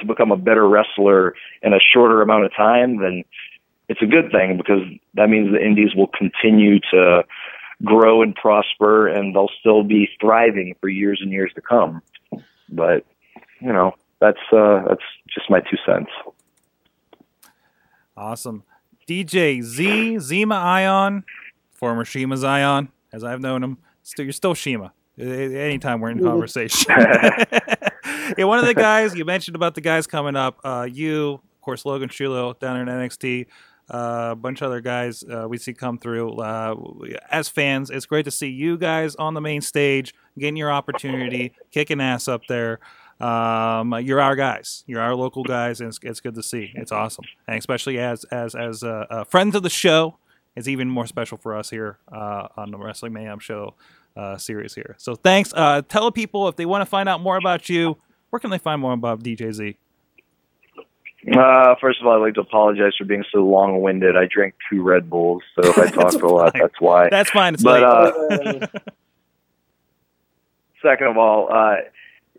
to become a better wrestler in a shorter amount of time, then it's a good thing because that means the indies will continue to grow and prosper and they'll still be thriving for years and years to come. But, you know, that's uh that's just my two cents. Awesome. DJ Z, Zema Ion, former Shiima Xion, as I've known him. Still, you're still Shiima. Anytime we're in conversation. yeah, one of the guys you mentioned about the guys coming up. Uh, you, of course, Logan Shulo down in NXT. Uh, a bunch of other guys uh, we see come through. Uh, as fans, it's great to see you guys on the main stage, getting your opportunity, kicking ass up there. Um, you're our guys. You're our local guys, and it's, it's, good to see. It's awesome, and especially as as as uh, friends of the show, it's even more special for us here uh, on the Wrestling Mayhem Show uh, series here. So thanks. tell people if they want to find out more about you, where can they find more about DJZ? Uh, first of all, I'd like to apologize for being so long-winded. I drank two Red Bulls, so if I talk a lot, that's why. That's fine. It's but uh, second of all, uh,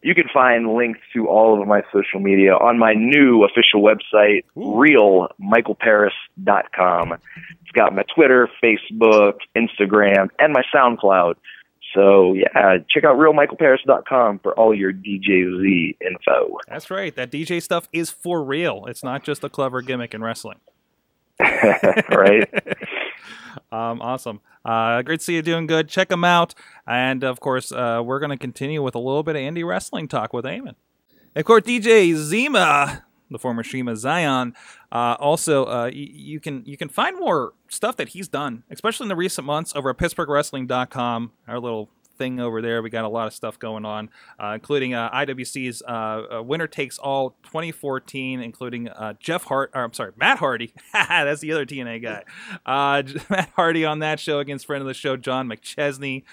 you can find links to all of my social media on my new official website, realmichaelparis.com. It's got my Twitter, Facebook, Instagram, and my SoundCloud. So yeah, check out realmichaelparis.com for all your DJZ info. That's right. That DJ stuff is for real. It's not just a clever gimmick in wrestling. right? Um, awesome. Uh, great to see you doing good. Check them out. And of course, uh, we're going to continue with a little bit of indie wrestling talk with Eamon. Of course, DJ Zema, the former Shiima Xion, uh, also uh, y- you can you can find more stuff that he's done, especially in the recent months over at PittsburghWrestling.com. Our little thing over there. We got a lot of stuff going on, uh, including uh, IWC's uh, uh, Winner Takes All 2014, including uh, Jeff Hart. Or, I'm sorry, Matt Hardy. That's the other TNA guy. Uh, Matt Hardy on that show against friend of the show John McChesney.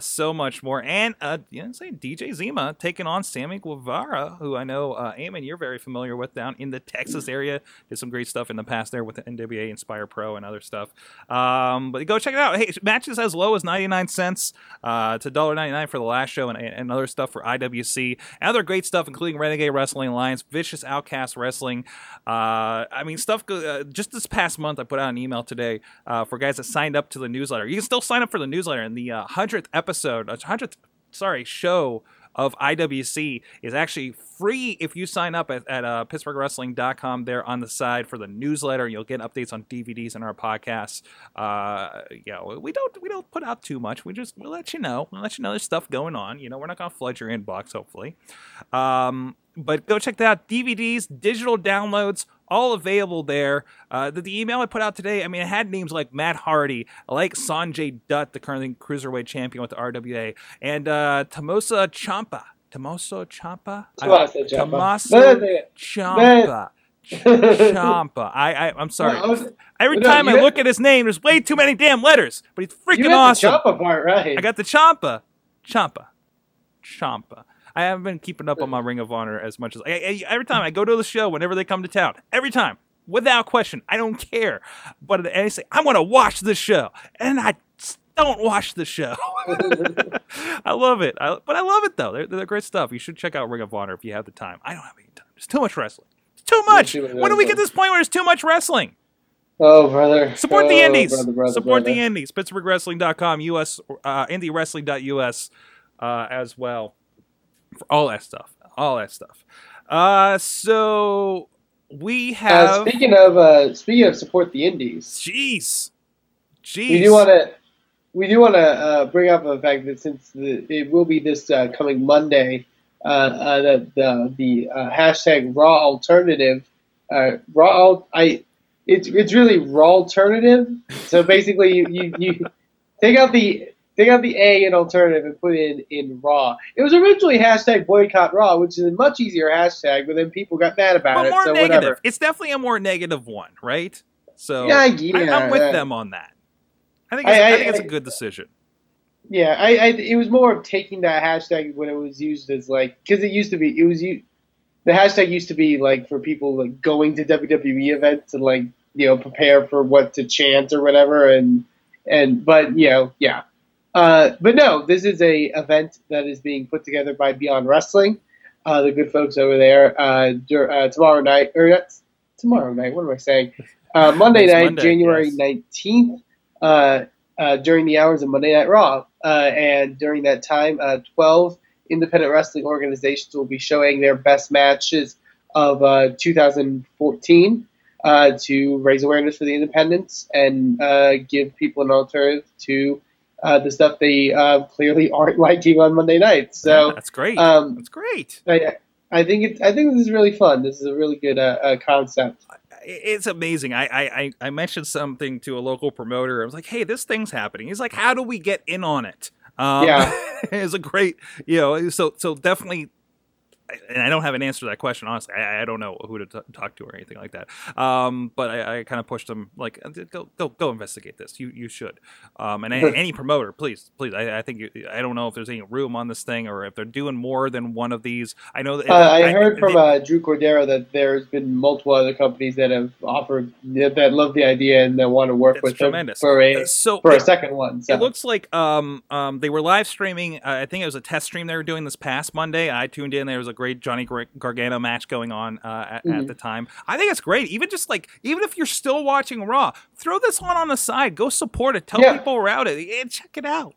So much more, and you know, say DJ Zema taking on Sammy Guevara, who I know, uh, you're very familiar with down in the Texas area. Did some great stuff in the past there with the NWA Inspire Pro and other stuff. Um, but go check it out. Hey, matches as low as 99 cents. Uh, it's $1.99 for the last show and, and other stuff for IWC. Other great stuff, including Renegade Wrestling Alliance, Vicious Outcast Wrestling. Uh, I mean, stuff uh, just this past month, I put out an email today uh, for guys that signed up to the newsletter. You can still sign up for the newsletter, in the uh, 100th episode, uh, 100th, sorry, show of IWC is actually free if you sign up at, at uh, PittsburghWrestling.com there on the side for the newsletter. You'll get updates on DVDs and our podcasts. Uh, we don't we don't put out too much. We just we'll let you know. We'll let you know there's stuff going on. You know, we're not gonna flood your inbox, hopefully. Um, but go check that out. DVDs, digital downloads, all available there. Uh, the, the email I put out today, I mean, it had names like Matt Hardy, like Sanjay Dutt, the current cruiserweight champion with the RWA, and uh, Tomosa Champa. Tomoso Champa? Ciampa. Champa. Champa. I, I, I'm sorry. Well, I was- Every no, time I had- look at his name, there's way too many damn letters, but he's freaking awesome. the Ciampa part right. I got the Champa. Champa. Champa. I haven't been keeping up on my Ring of Honor as much as I, I- every time I go to the show, whenever they come to town, every time, without question, I don't care. But I say, I want to watch the show. And I don't watch the show. I love it. I, but I love it, though. They're, they're great stuff. You should check out Ring of Honor if you have the time. I don't have any time. There's too much wrestling. It's too much. too much When do we get to this point where there's too much wrestling? oh, brother. Support the Oh, indies. brother, brother, Support brother. the indies. PittsburghWrestling.com, US, uh, IndieWrestling.us uh, as well. For all that stuff. All that stuff. Uh, so we Uh, have. speaking of uh, speaking of support the indies, Jeez. Jeez. we do want to we do want to uh, bring up the fact that since the, it will be this uh, coming Monday, uh, uh, that the the uh, hashtag Raw Alternative, uh, Raw I it's it's really Raw Alternative. So basically, you, you, you take out the take out the A in alternative and put in in Raw. It was originally hashtag Boycott Raw, which is a much easier hashtag, but then people got mad about but it. more so negative. whatever. It's definitely a more negative one, right? So Yeah, I, yeah, am with yeah. them on that. I think it's, I- I, I- think it's a I- good decision. Yeah, I, I it was more of taking that hashtag when it was used as like because it used to be it was you the hashtag used to be like for people like going to WWE events and like you know prepare for what to chant or whatever and and but you know yeah uh, but no this is a event that is being put together by Beyond Wrestling uh, the good folks over there uh, dur- uh, tomorrow night or not tomorrow night what am I saying uh, Monday It's night Monday, January yes. nineteenth uh, uh, during the hours of Monday Night Raw. Uh, and during that time, uh, 12 independent wrestling organizations will be showing their best matches of uh, 2014 uh, to raise awareness for the independents and uh, give people an alternative to uh, the stuff they uh, clearly aren't liking on Monday nights. So That's great. um, That's great. I, I think it, I think this is really fun. This is a really good uh, uh, concept. it's amazing. I, I I I mentioned something to a local promoter. I was like, "Hey, this thing's happening." He's like, "How do we get in on it?" Um, Yeah. it's a great, you know. So so definitely and I don't have an answer to that question. Honestly, I, I don't know who to t- talk to or anything like that. Um, but I, I kind of pushed them like, uh, go go go investigate this. You you should. Um, and any, any promoter, please please. I, I think you, I don't know if there's any room on this thing or if they're doing more than one of these. I know that Uh, I heard from uh, Drew Cordeiro that there's been multiple other companies that have offered that love the idea and that want to work with tremendous. them for a so for it- a second one. So. It looks like um, um, they were live streaming. Uh, I think it was a test stream they were doing this past Monday. I tuned in. There was a great Johnny Gar- Gargano match going on uh, at, at Mhm. the time. I think it's great. Even just like even if you're still watching Raw, throw this on on the side. Go support it. Tell Yeah. people around it. And check it out.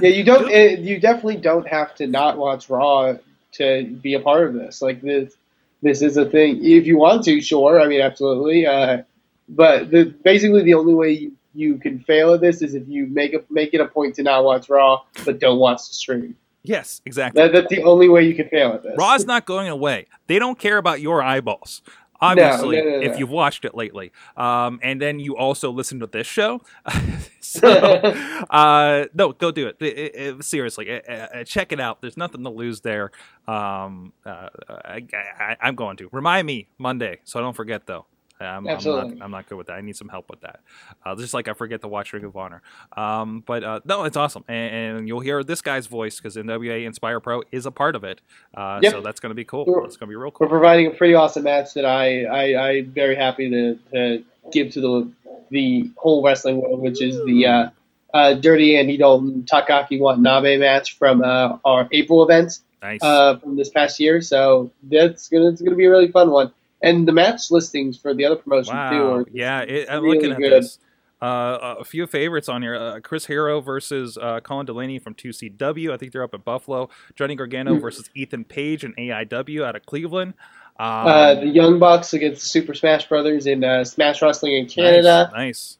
Yeah, you don't. It, you definitely don't have to not watch Raw to be a part of this. Like this, this is a thing. If you want to, sure. I mean, absolutely. Uh, but the, basically, the only way you, you can fail at this is if you make a make it a point to not watch Raw, but don't watch the stream. Yes, exactly. That, that's the only way you can fail at this. Raw's not going away. They don't care about your eyeballs. Obviously, no, no, no. if you've watched it lately, um, and then you also listen to this show, so uh, no, go do it. It- it- it- seriously, uh, uh, check it out. There's nothing to lose there. Um, uh, I, I, I'm going to remind me Monday, so I don't forget though. I'm, I'm, Absolutely. not, I'm not good with that. I need some help with that. Uh, just like I forget to watch Ring of Honor. Um, but uh, no, it's awesome, and, and you'll hear this guy's voice because NWA Inspire Pro is a part of it. Uh, Yep. So that's going to be cool. We're- It's going to be real cool. We're providing a pretty awesome match that I, I I'm very happy to, to give to the the whole wrestling world, which is the uh, uh, Dirty Andy Dalton Takaaki Watanabe match from uh, our April event Nice. uh, from this past year. So that's gonna it's gonna be a really fun one. And the match listings for the other promotions too. wow. Are, Yeah, it, I'm really looking at good. this. Uh, a few favorites on here: uh, Chris Hero versus uh, Colin Delaney from 2CW. I think they're up at Buffalo. Johnny Gargano Hmm. versus Ethan Page and AIW out of Cleveland. Um, uh, the Young Bucks against the Super Smash Brothers in uh, Smash Wrestling in Canada. Nice.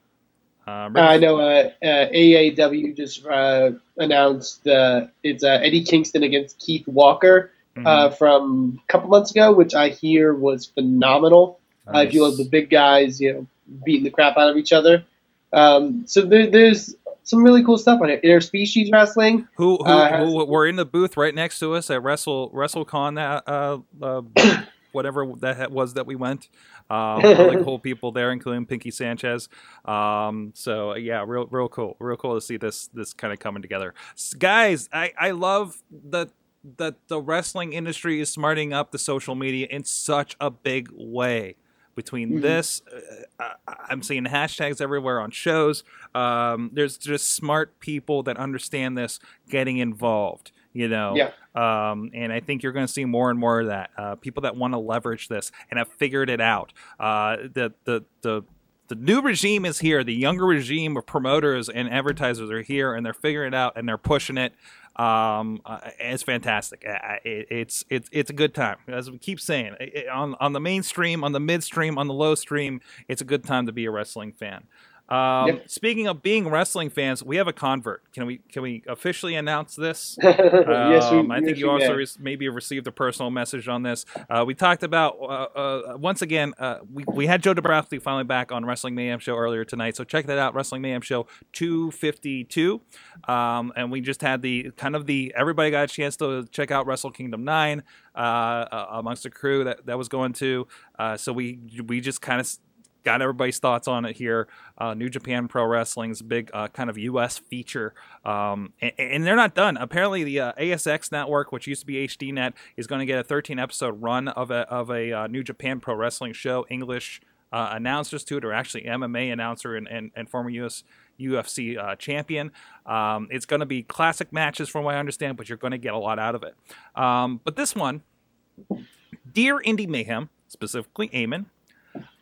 nice. Um, Uh, I know uh, uh, AAW just uh, announced uh, it's uh, Eddie Kingston against Keith Walker mhm, uh, from a couple months ago, which I hear was phenomenal. Uh, if you love the big guys, you know, beating the crap out of each other. Um, so there, there's some really cool stuff on it. Interspecies wrestling. who who, uh, who were in the booth right next to us at Wrestle WrestleCon that uh, uh, whatever that was that we went. Um, really cool people there, including Pinky Sanchez. Um, so yeah, real real cool, real cool to see this this kind of coming together, S- guys. I I love that that the wrestling industry is smarting up the social media in such a big way. Between Mhm. this, uh, I, I'm seeing hashtags everywhere on shows. Um, there's just smart people that understand this getting involved. You know, Yeah. um, and I think you're going to see more and more of that. Uh, people that want to leverage this and have figured it out. Uh, the the the the new regime is here. The younger regime of promoters and advertisers are here, and they're figuring it out and they're pushing it. Um, uh, it's fantastic. Uh, it, it's it's it's a good time. As we keep saying, it- on on the mainstream, on the midstream, on the low stream, it's a good time to be a wrestling fan. Um, Yep. Speaking of being wrestling fans, we have a convert. Can we can we officially announce this? yes, we, Um, I think yes, you we also re- maybe received a personal message on this. Uh, we talked about uh, uh, once again. Uh, we we had Joe Dabrowski finally back on Wrestling Mayhem Show earlier tonight, so check that out. Wrestling Mayhem Show two fifty two, um, and we just had the kind of the everybody got a chance to check out Wrestle Kingdom nine uh, uh, amongst the crew that that was going to. Uh, so we we just kind of got everybody's thoughts on it here. Uh, New Japan Pro Wrestling's big uh, kind of U.S. feature, um, and, and they're not done. Apparently, the uh, AXS network, which used to be HDNet, is going to get a 13 episode run of a of a uh, New Japan Pro Wrestling show. English uh, announcers to it, or actually MMA announcer and, and, and former US UFC uh, champion. Um, it's going to be classic matches, from what I understand, but you're going to get a lot out of it. Um, but this one, Dear Indy Mayhem, specifically Eamon,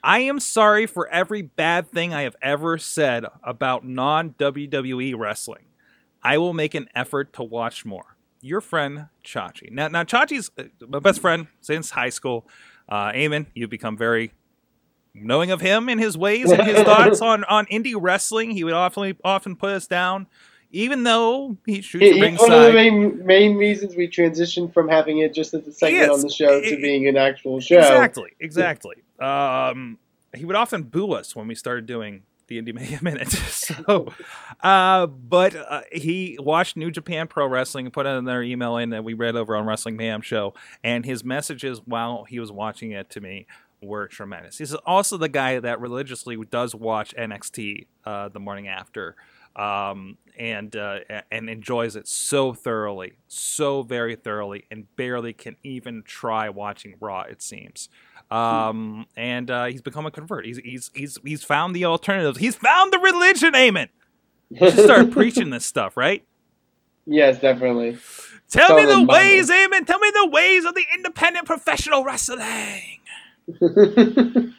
I am sorry for every bad thing I have ever said about non WWE wrestling. I will make an effort to watch more. Your friend Chachi. Now, now Chachi's uh, my best friend since high school. Uh, Eamon, you've become very knowing of him and his ways and his thoughts on, on indie wrestling. He would often often put us down, even though he shoots He- he's one of the main main reasons we transitioned from having it just as a segment on the show to It- being an actual show. Exactly, exactly. Um, he would often boo us when we started doing the Indie Media Minute. so, uh, but uh, he watched New Japan Pro Wrestling and put another email in that we read over on Wrestling Mayhem Show, and his messages while he was watching it to me were tremendous. He's also the guy that religiously does watch NXT uh, the morning after. Um, and uh, and enjoys it so thoroughly, so very thoroughly, and barely can even try watching Raw. It seems, um, and uh, he's become a convert. He's he's he's he's found the alternatives. He's found the religion. You should start preaching this stuff, right? Yes, definitely. Tell me the them, Bible. ways, Eamon. Tell me the ways of the independent professional wrestling.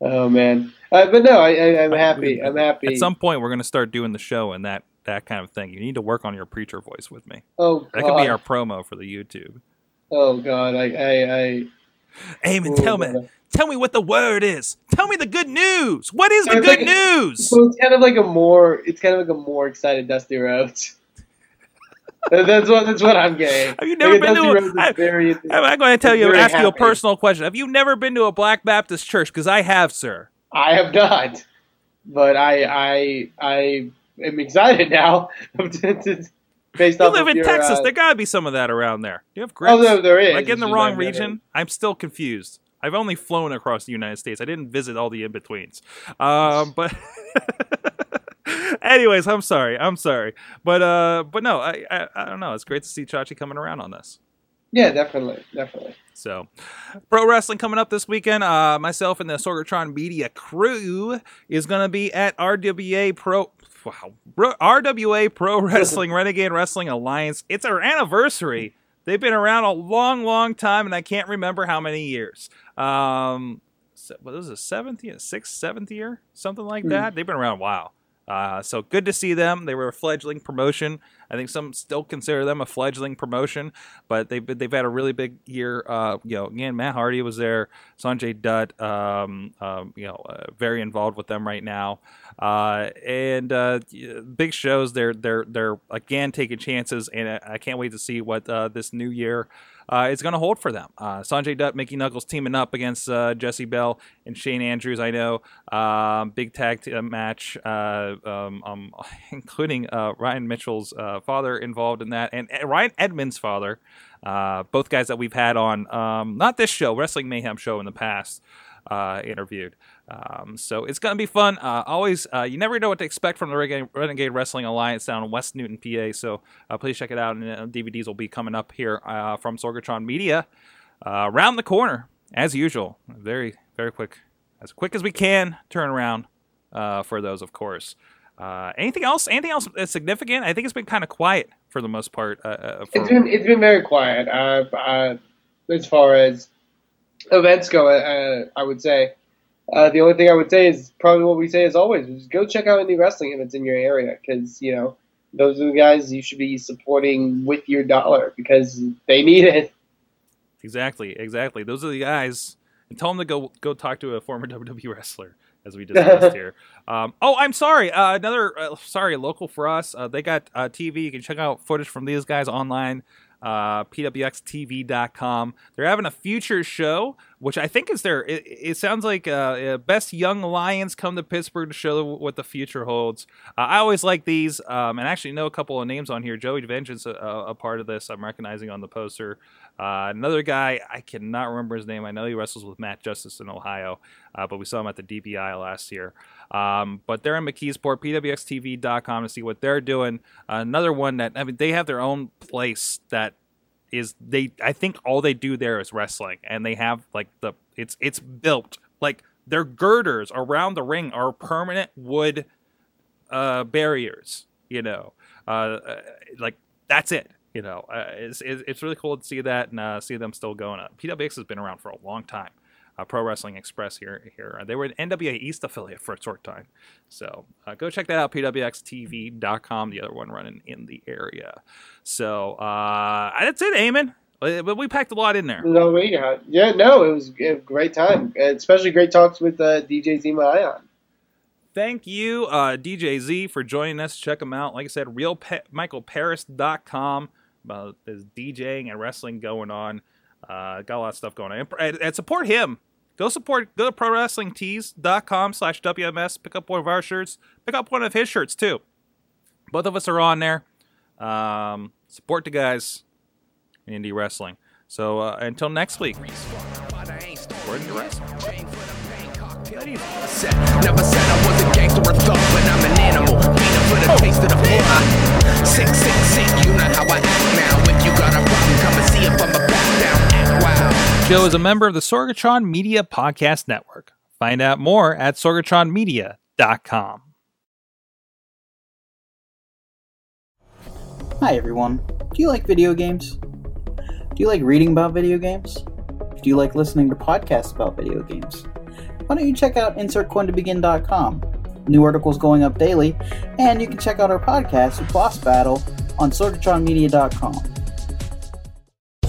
oh man, uh, but no, I, I, I'm happy. I'm happy. At some point, we're going to start doing the show and that that kind of thing. You need to work on your preacher voice with me. oh That could be our promo for the YouTube. oh god. I I, I Oh, tell me, tell me what the word is. Tell me the good news. What is the good like- news? So it's kind of like a more. It's kind of like a more excited Dusty Rhodes. That's what that's what I'm getting. Have you never Like, been Dusty to a- I- very, I'm I'm going to tell you, ask you a personal question. Have you never been to a Black Baptist church? Because I have, sir. I have not, but I I I am excited now. based You live in your, Texas. uh, there got to be some of that around there. Do you have grits? Oh, there, there is. Am I get in the wrong region? I'm still confused. I've only flown across the United States. I didn't visit all the in betweens. Um, but anyways, I'm sorry. I'm sorry. But uh, but no, I, I I don't know. It's great to see Chachi coming around on this. Yeah, definitely, definitely. So, pro wrestling coming up this weekend. Uh, myself and the Sorgatron Media crew is going to be at RWA Pro. Wow, RWA Pro Wrestling Renegade Wrestling Alliance. It's our anniversary. They've been around a long, long time, and I can't remember how many years. Um, what was it, seventh year, sixth, seventh year, something like Hmm. that. They've been around a while. Uh, so good to see them. They were a fledgling promotion. I think some still consider them a fledgling promotion, but they've they've had a really big year. Uh, you know, again, Matt Hardy was there, Sanjay Dutt, um, um, you know, uh, very involved with them right now, uh, and uh, big shows. They're they're they're again taking chances, and I, I can't wait to see what uh, this new year uh, going to hold for them. Uh, Sanjay Dutt, Mickey Knuckles teaming up against uh, Jesse Bell and Shane Andrews. I know um, big tag t- uh, match, uh, um, um, including uh, Ryan Mitchell's father involved in that, and, Ryan Edmonds' father. Both guys that we've had on um, not this show, Wrestling Mayhem show in the past. Interviewed, um, so it's gonna be fun. Uh, always, uh, you never know what to expect from the Renegade, Wrestling Alliance down in West Newton, PA. So uh, please check it out, and uh, DVDs will be coming up here uh, from Sorgatron Media uh, around the corner as usual. Very, very quick, as quick as we can turn around for those, of course. Anything else? Anything else significant? I think it's been kind of quiet for the most part. For, It's been it's been very quiet. As far as events go, I would say uh, the only thing I would say is probably what we say as always: is go check out any wrestling events in your area because you know those are the guys you should be supporting with your dollar because they need it. Exactly, exactly. Those are the guys. And tell them to go go talk to a former WWE wrestler, as we discussed here. Um, oh, I'm sorry. Uh, another uh, sorry, local for us. Uh, they got uh, TV. You can check out footage from these guys online. Uh, pwxtv.com. They're having a future show, which I think is their. It, it sounds like uh, uh, best young lions come to Pittsburgh to show what the future holds. Uh, I always like these, um, and actually know a couple of names on here. Joey Vengeance, a, a part of this. I'm recognizing on the poster. Uh, another guy, I cannot remember his name. I know he wrestles with Matt Justice in Ohio, uh, but we saw him at the DBI last year. Um, but they're in McKeesport, pwxtv.com to see what they're doing. another one that, I mean, they have their own place that is, they, I think all they do there is wrestling. And they have like the, it's, it's built like their girders around the ring are permanent wood uh, barriers, you know, uh, uh, like that's it. You know, uh, it's, it's it's really cool to see that and uh, see them still going. up. PWX has been around for a long time. Uh, Pro Wrestling Express here here. They were an NWA East affiliate for a short time, so uh, go check that out. PWXTV.com. The other one running in the area. So uh, that's it, Eamon. Uh, But we packed a lot in there. No, we got yeah. No, it was a great time, and especially great talks with uh, DJ Zema Ion. Thank you, uh, DJ Z, for joining us. Check him out. Like I said, realmichaelparis.com about his DJing and wrestling going on. Uh, got a lot of stuff going on. And, and support him go support. Go to prowrestlingtees.com slash WMS. Pick up one of our shirts. Pick up one of his shirts too. Both of us are on there. Um, support the guys in indie wrestling. So uh, until next week, for the taste of the. Sick, sick, sick, you know how I act now. If you got a problem, come and see a Joe is a member of the Sorgatron Media Podcast Network. Find out more at sorgatronmedia.com. Hi everyone. Do you like video games? Do you like reading about video games? Do you like listening to podcasts about video games? Why don't you check out insertcointobegin.com? New articles going up daily, and you can check out our podcast, Boss Battle, on sorgatronmedia.com.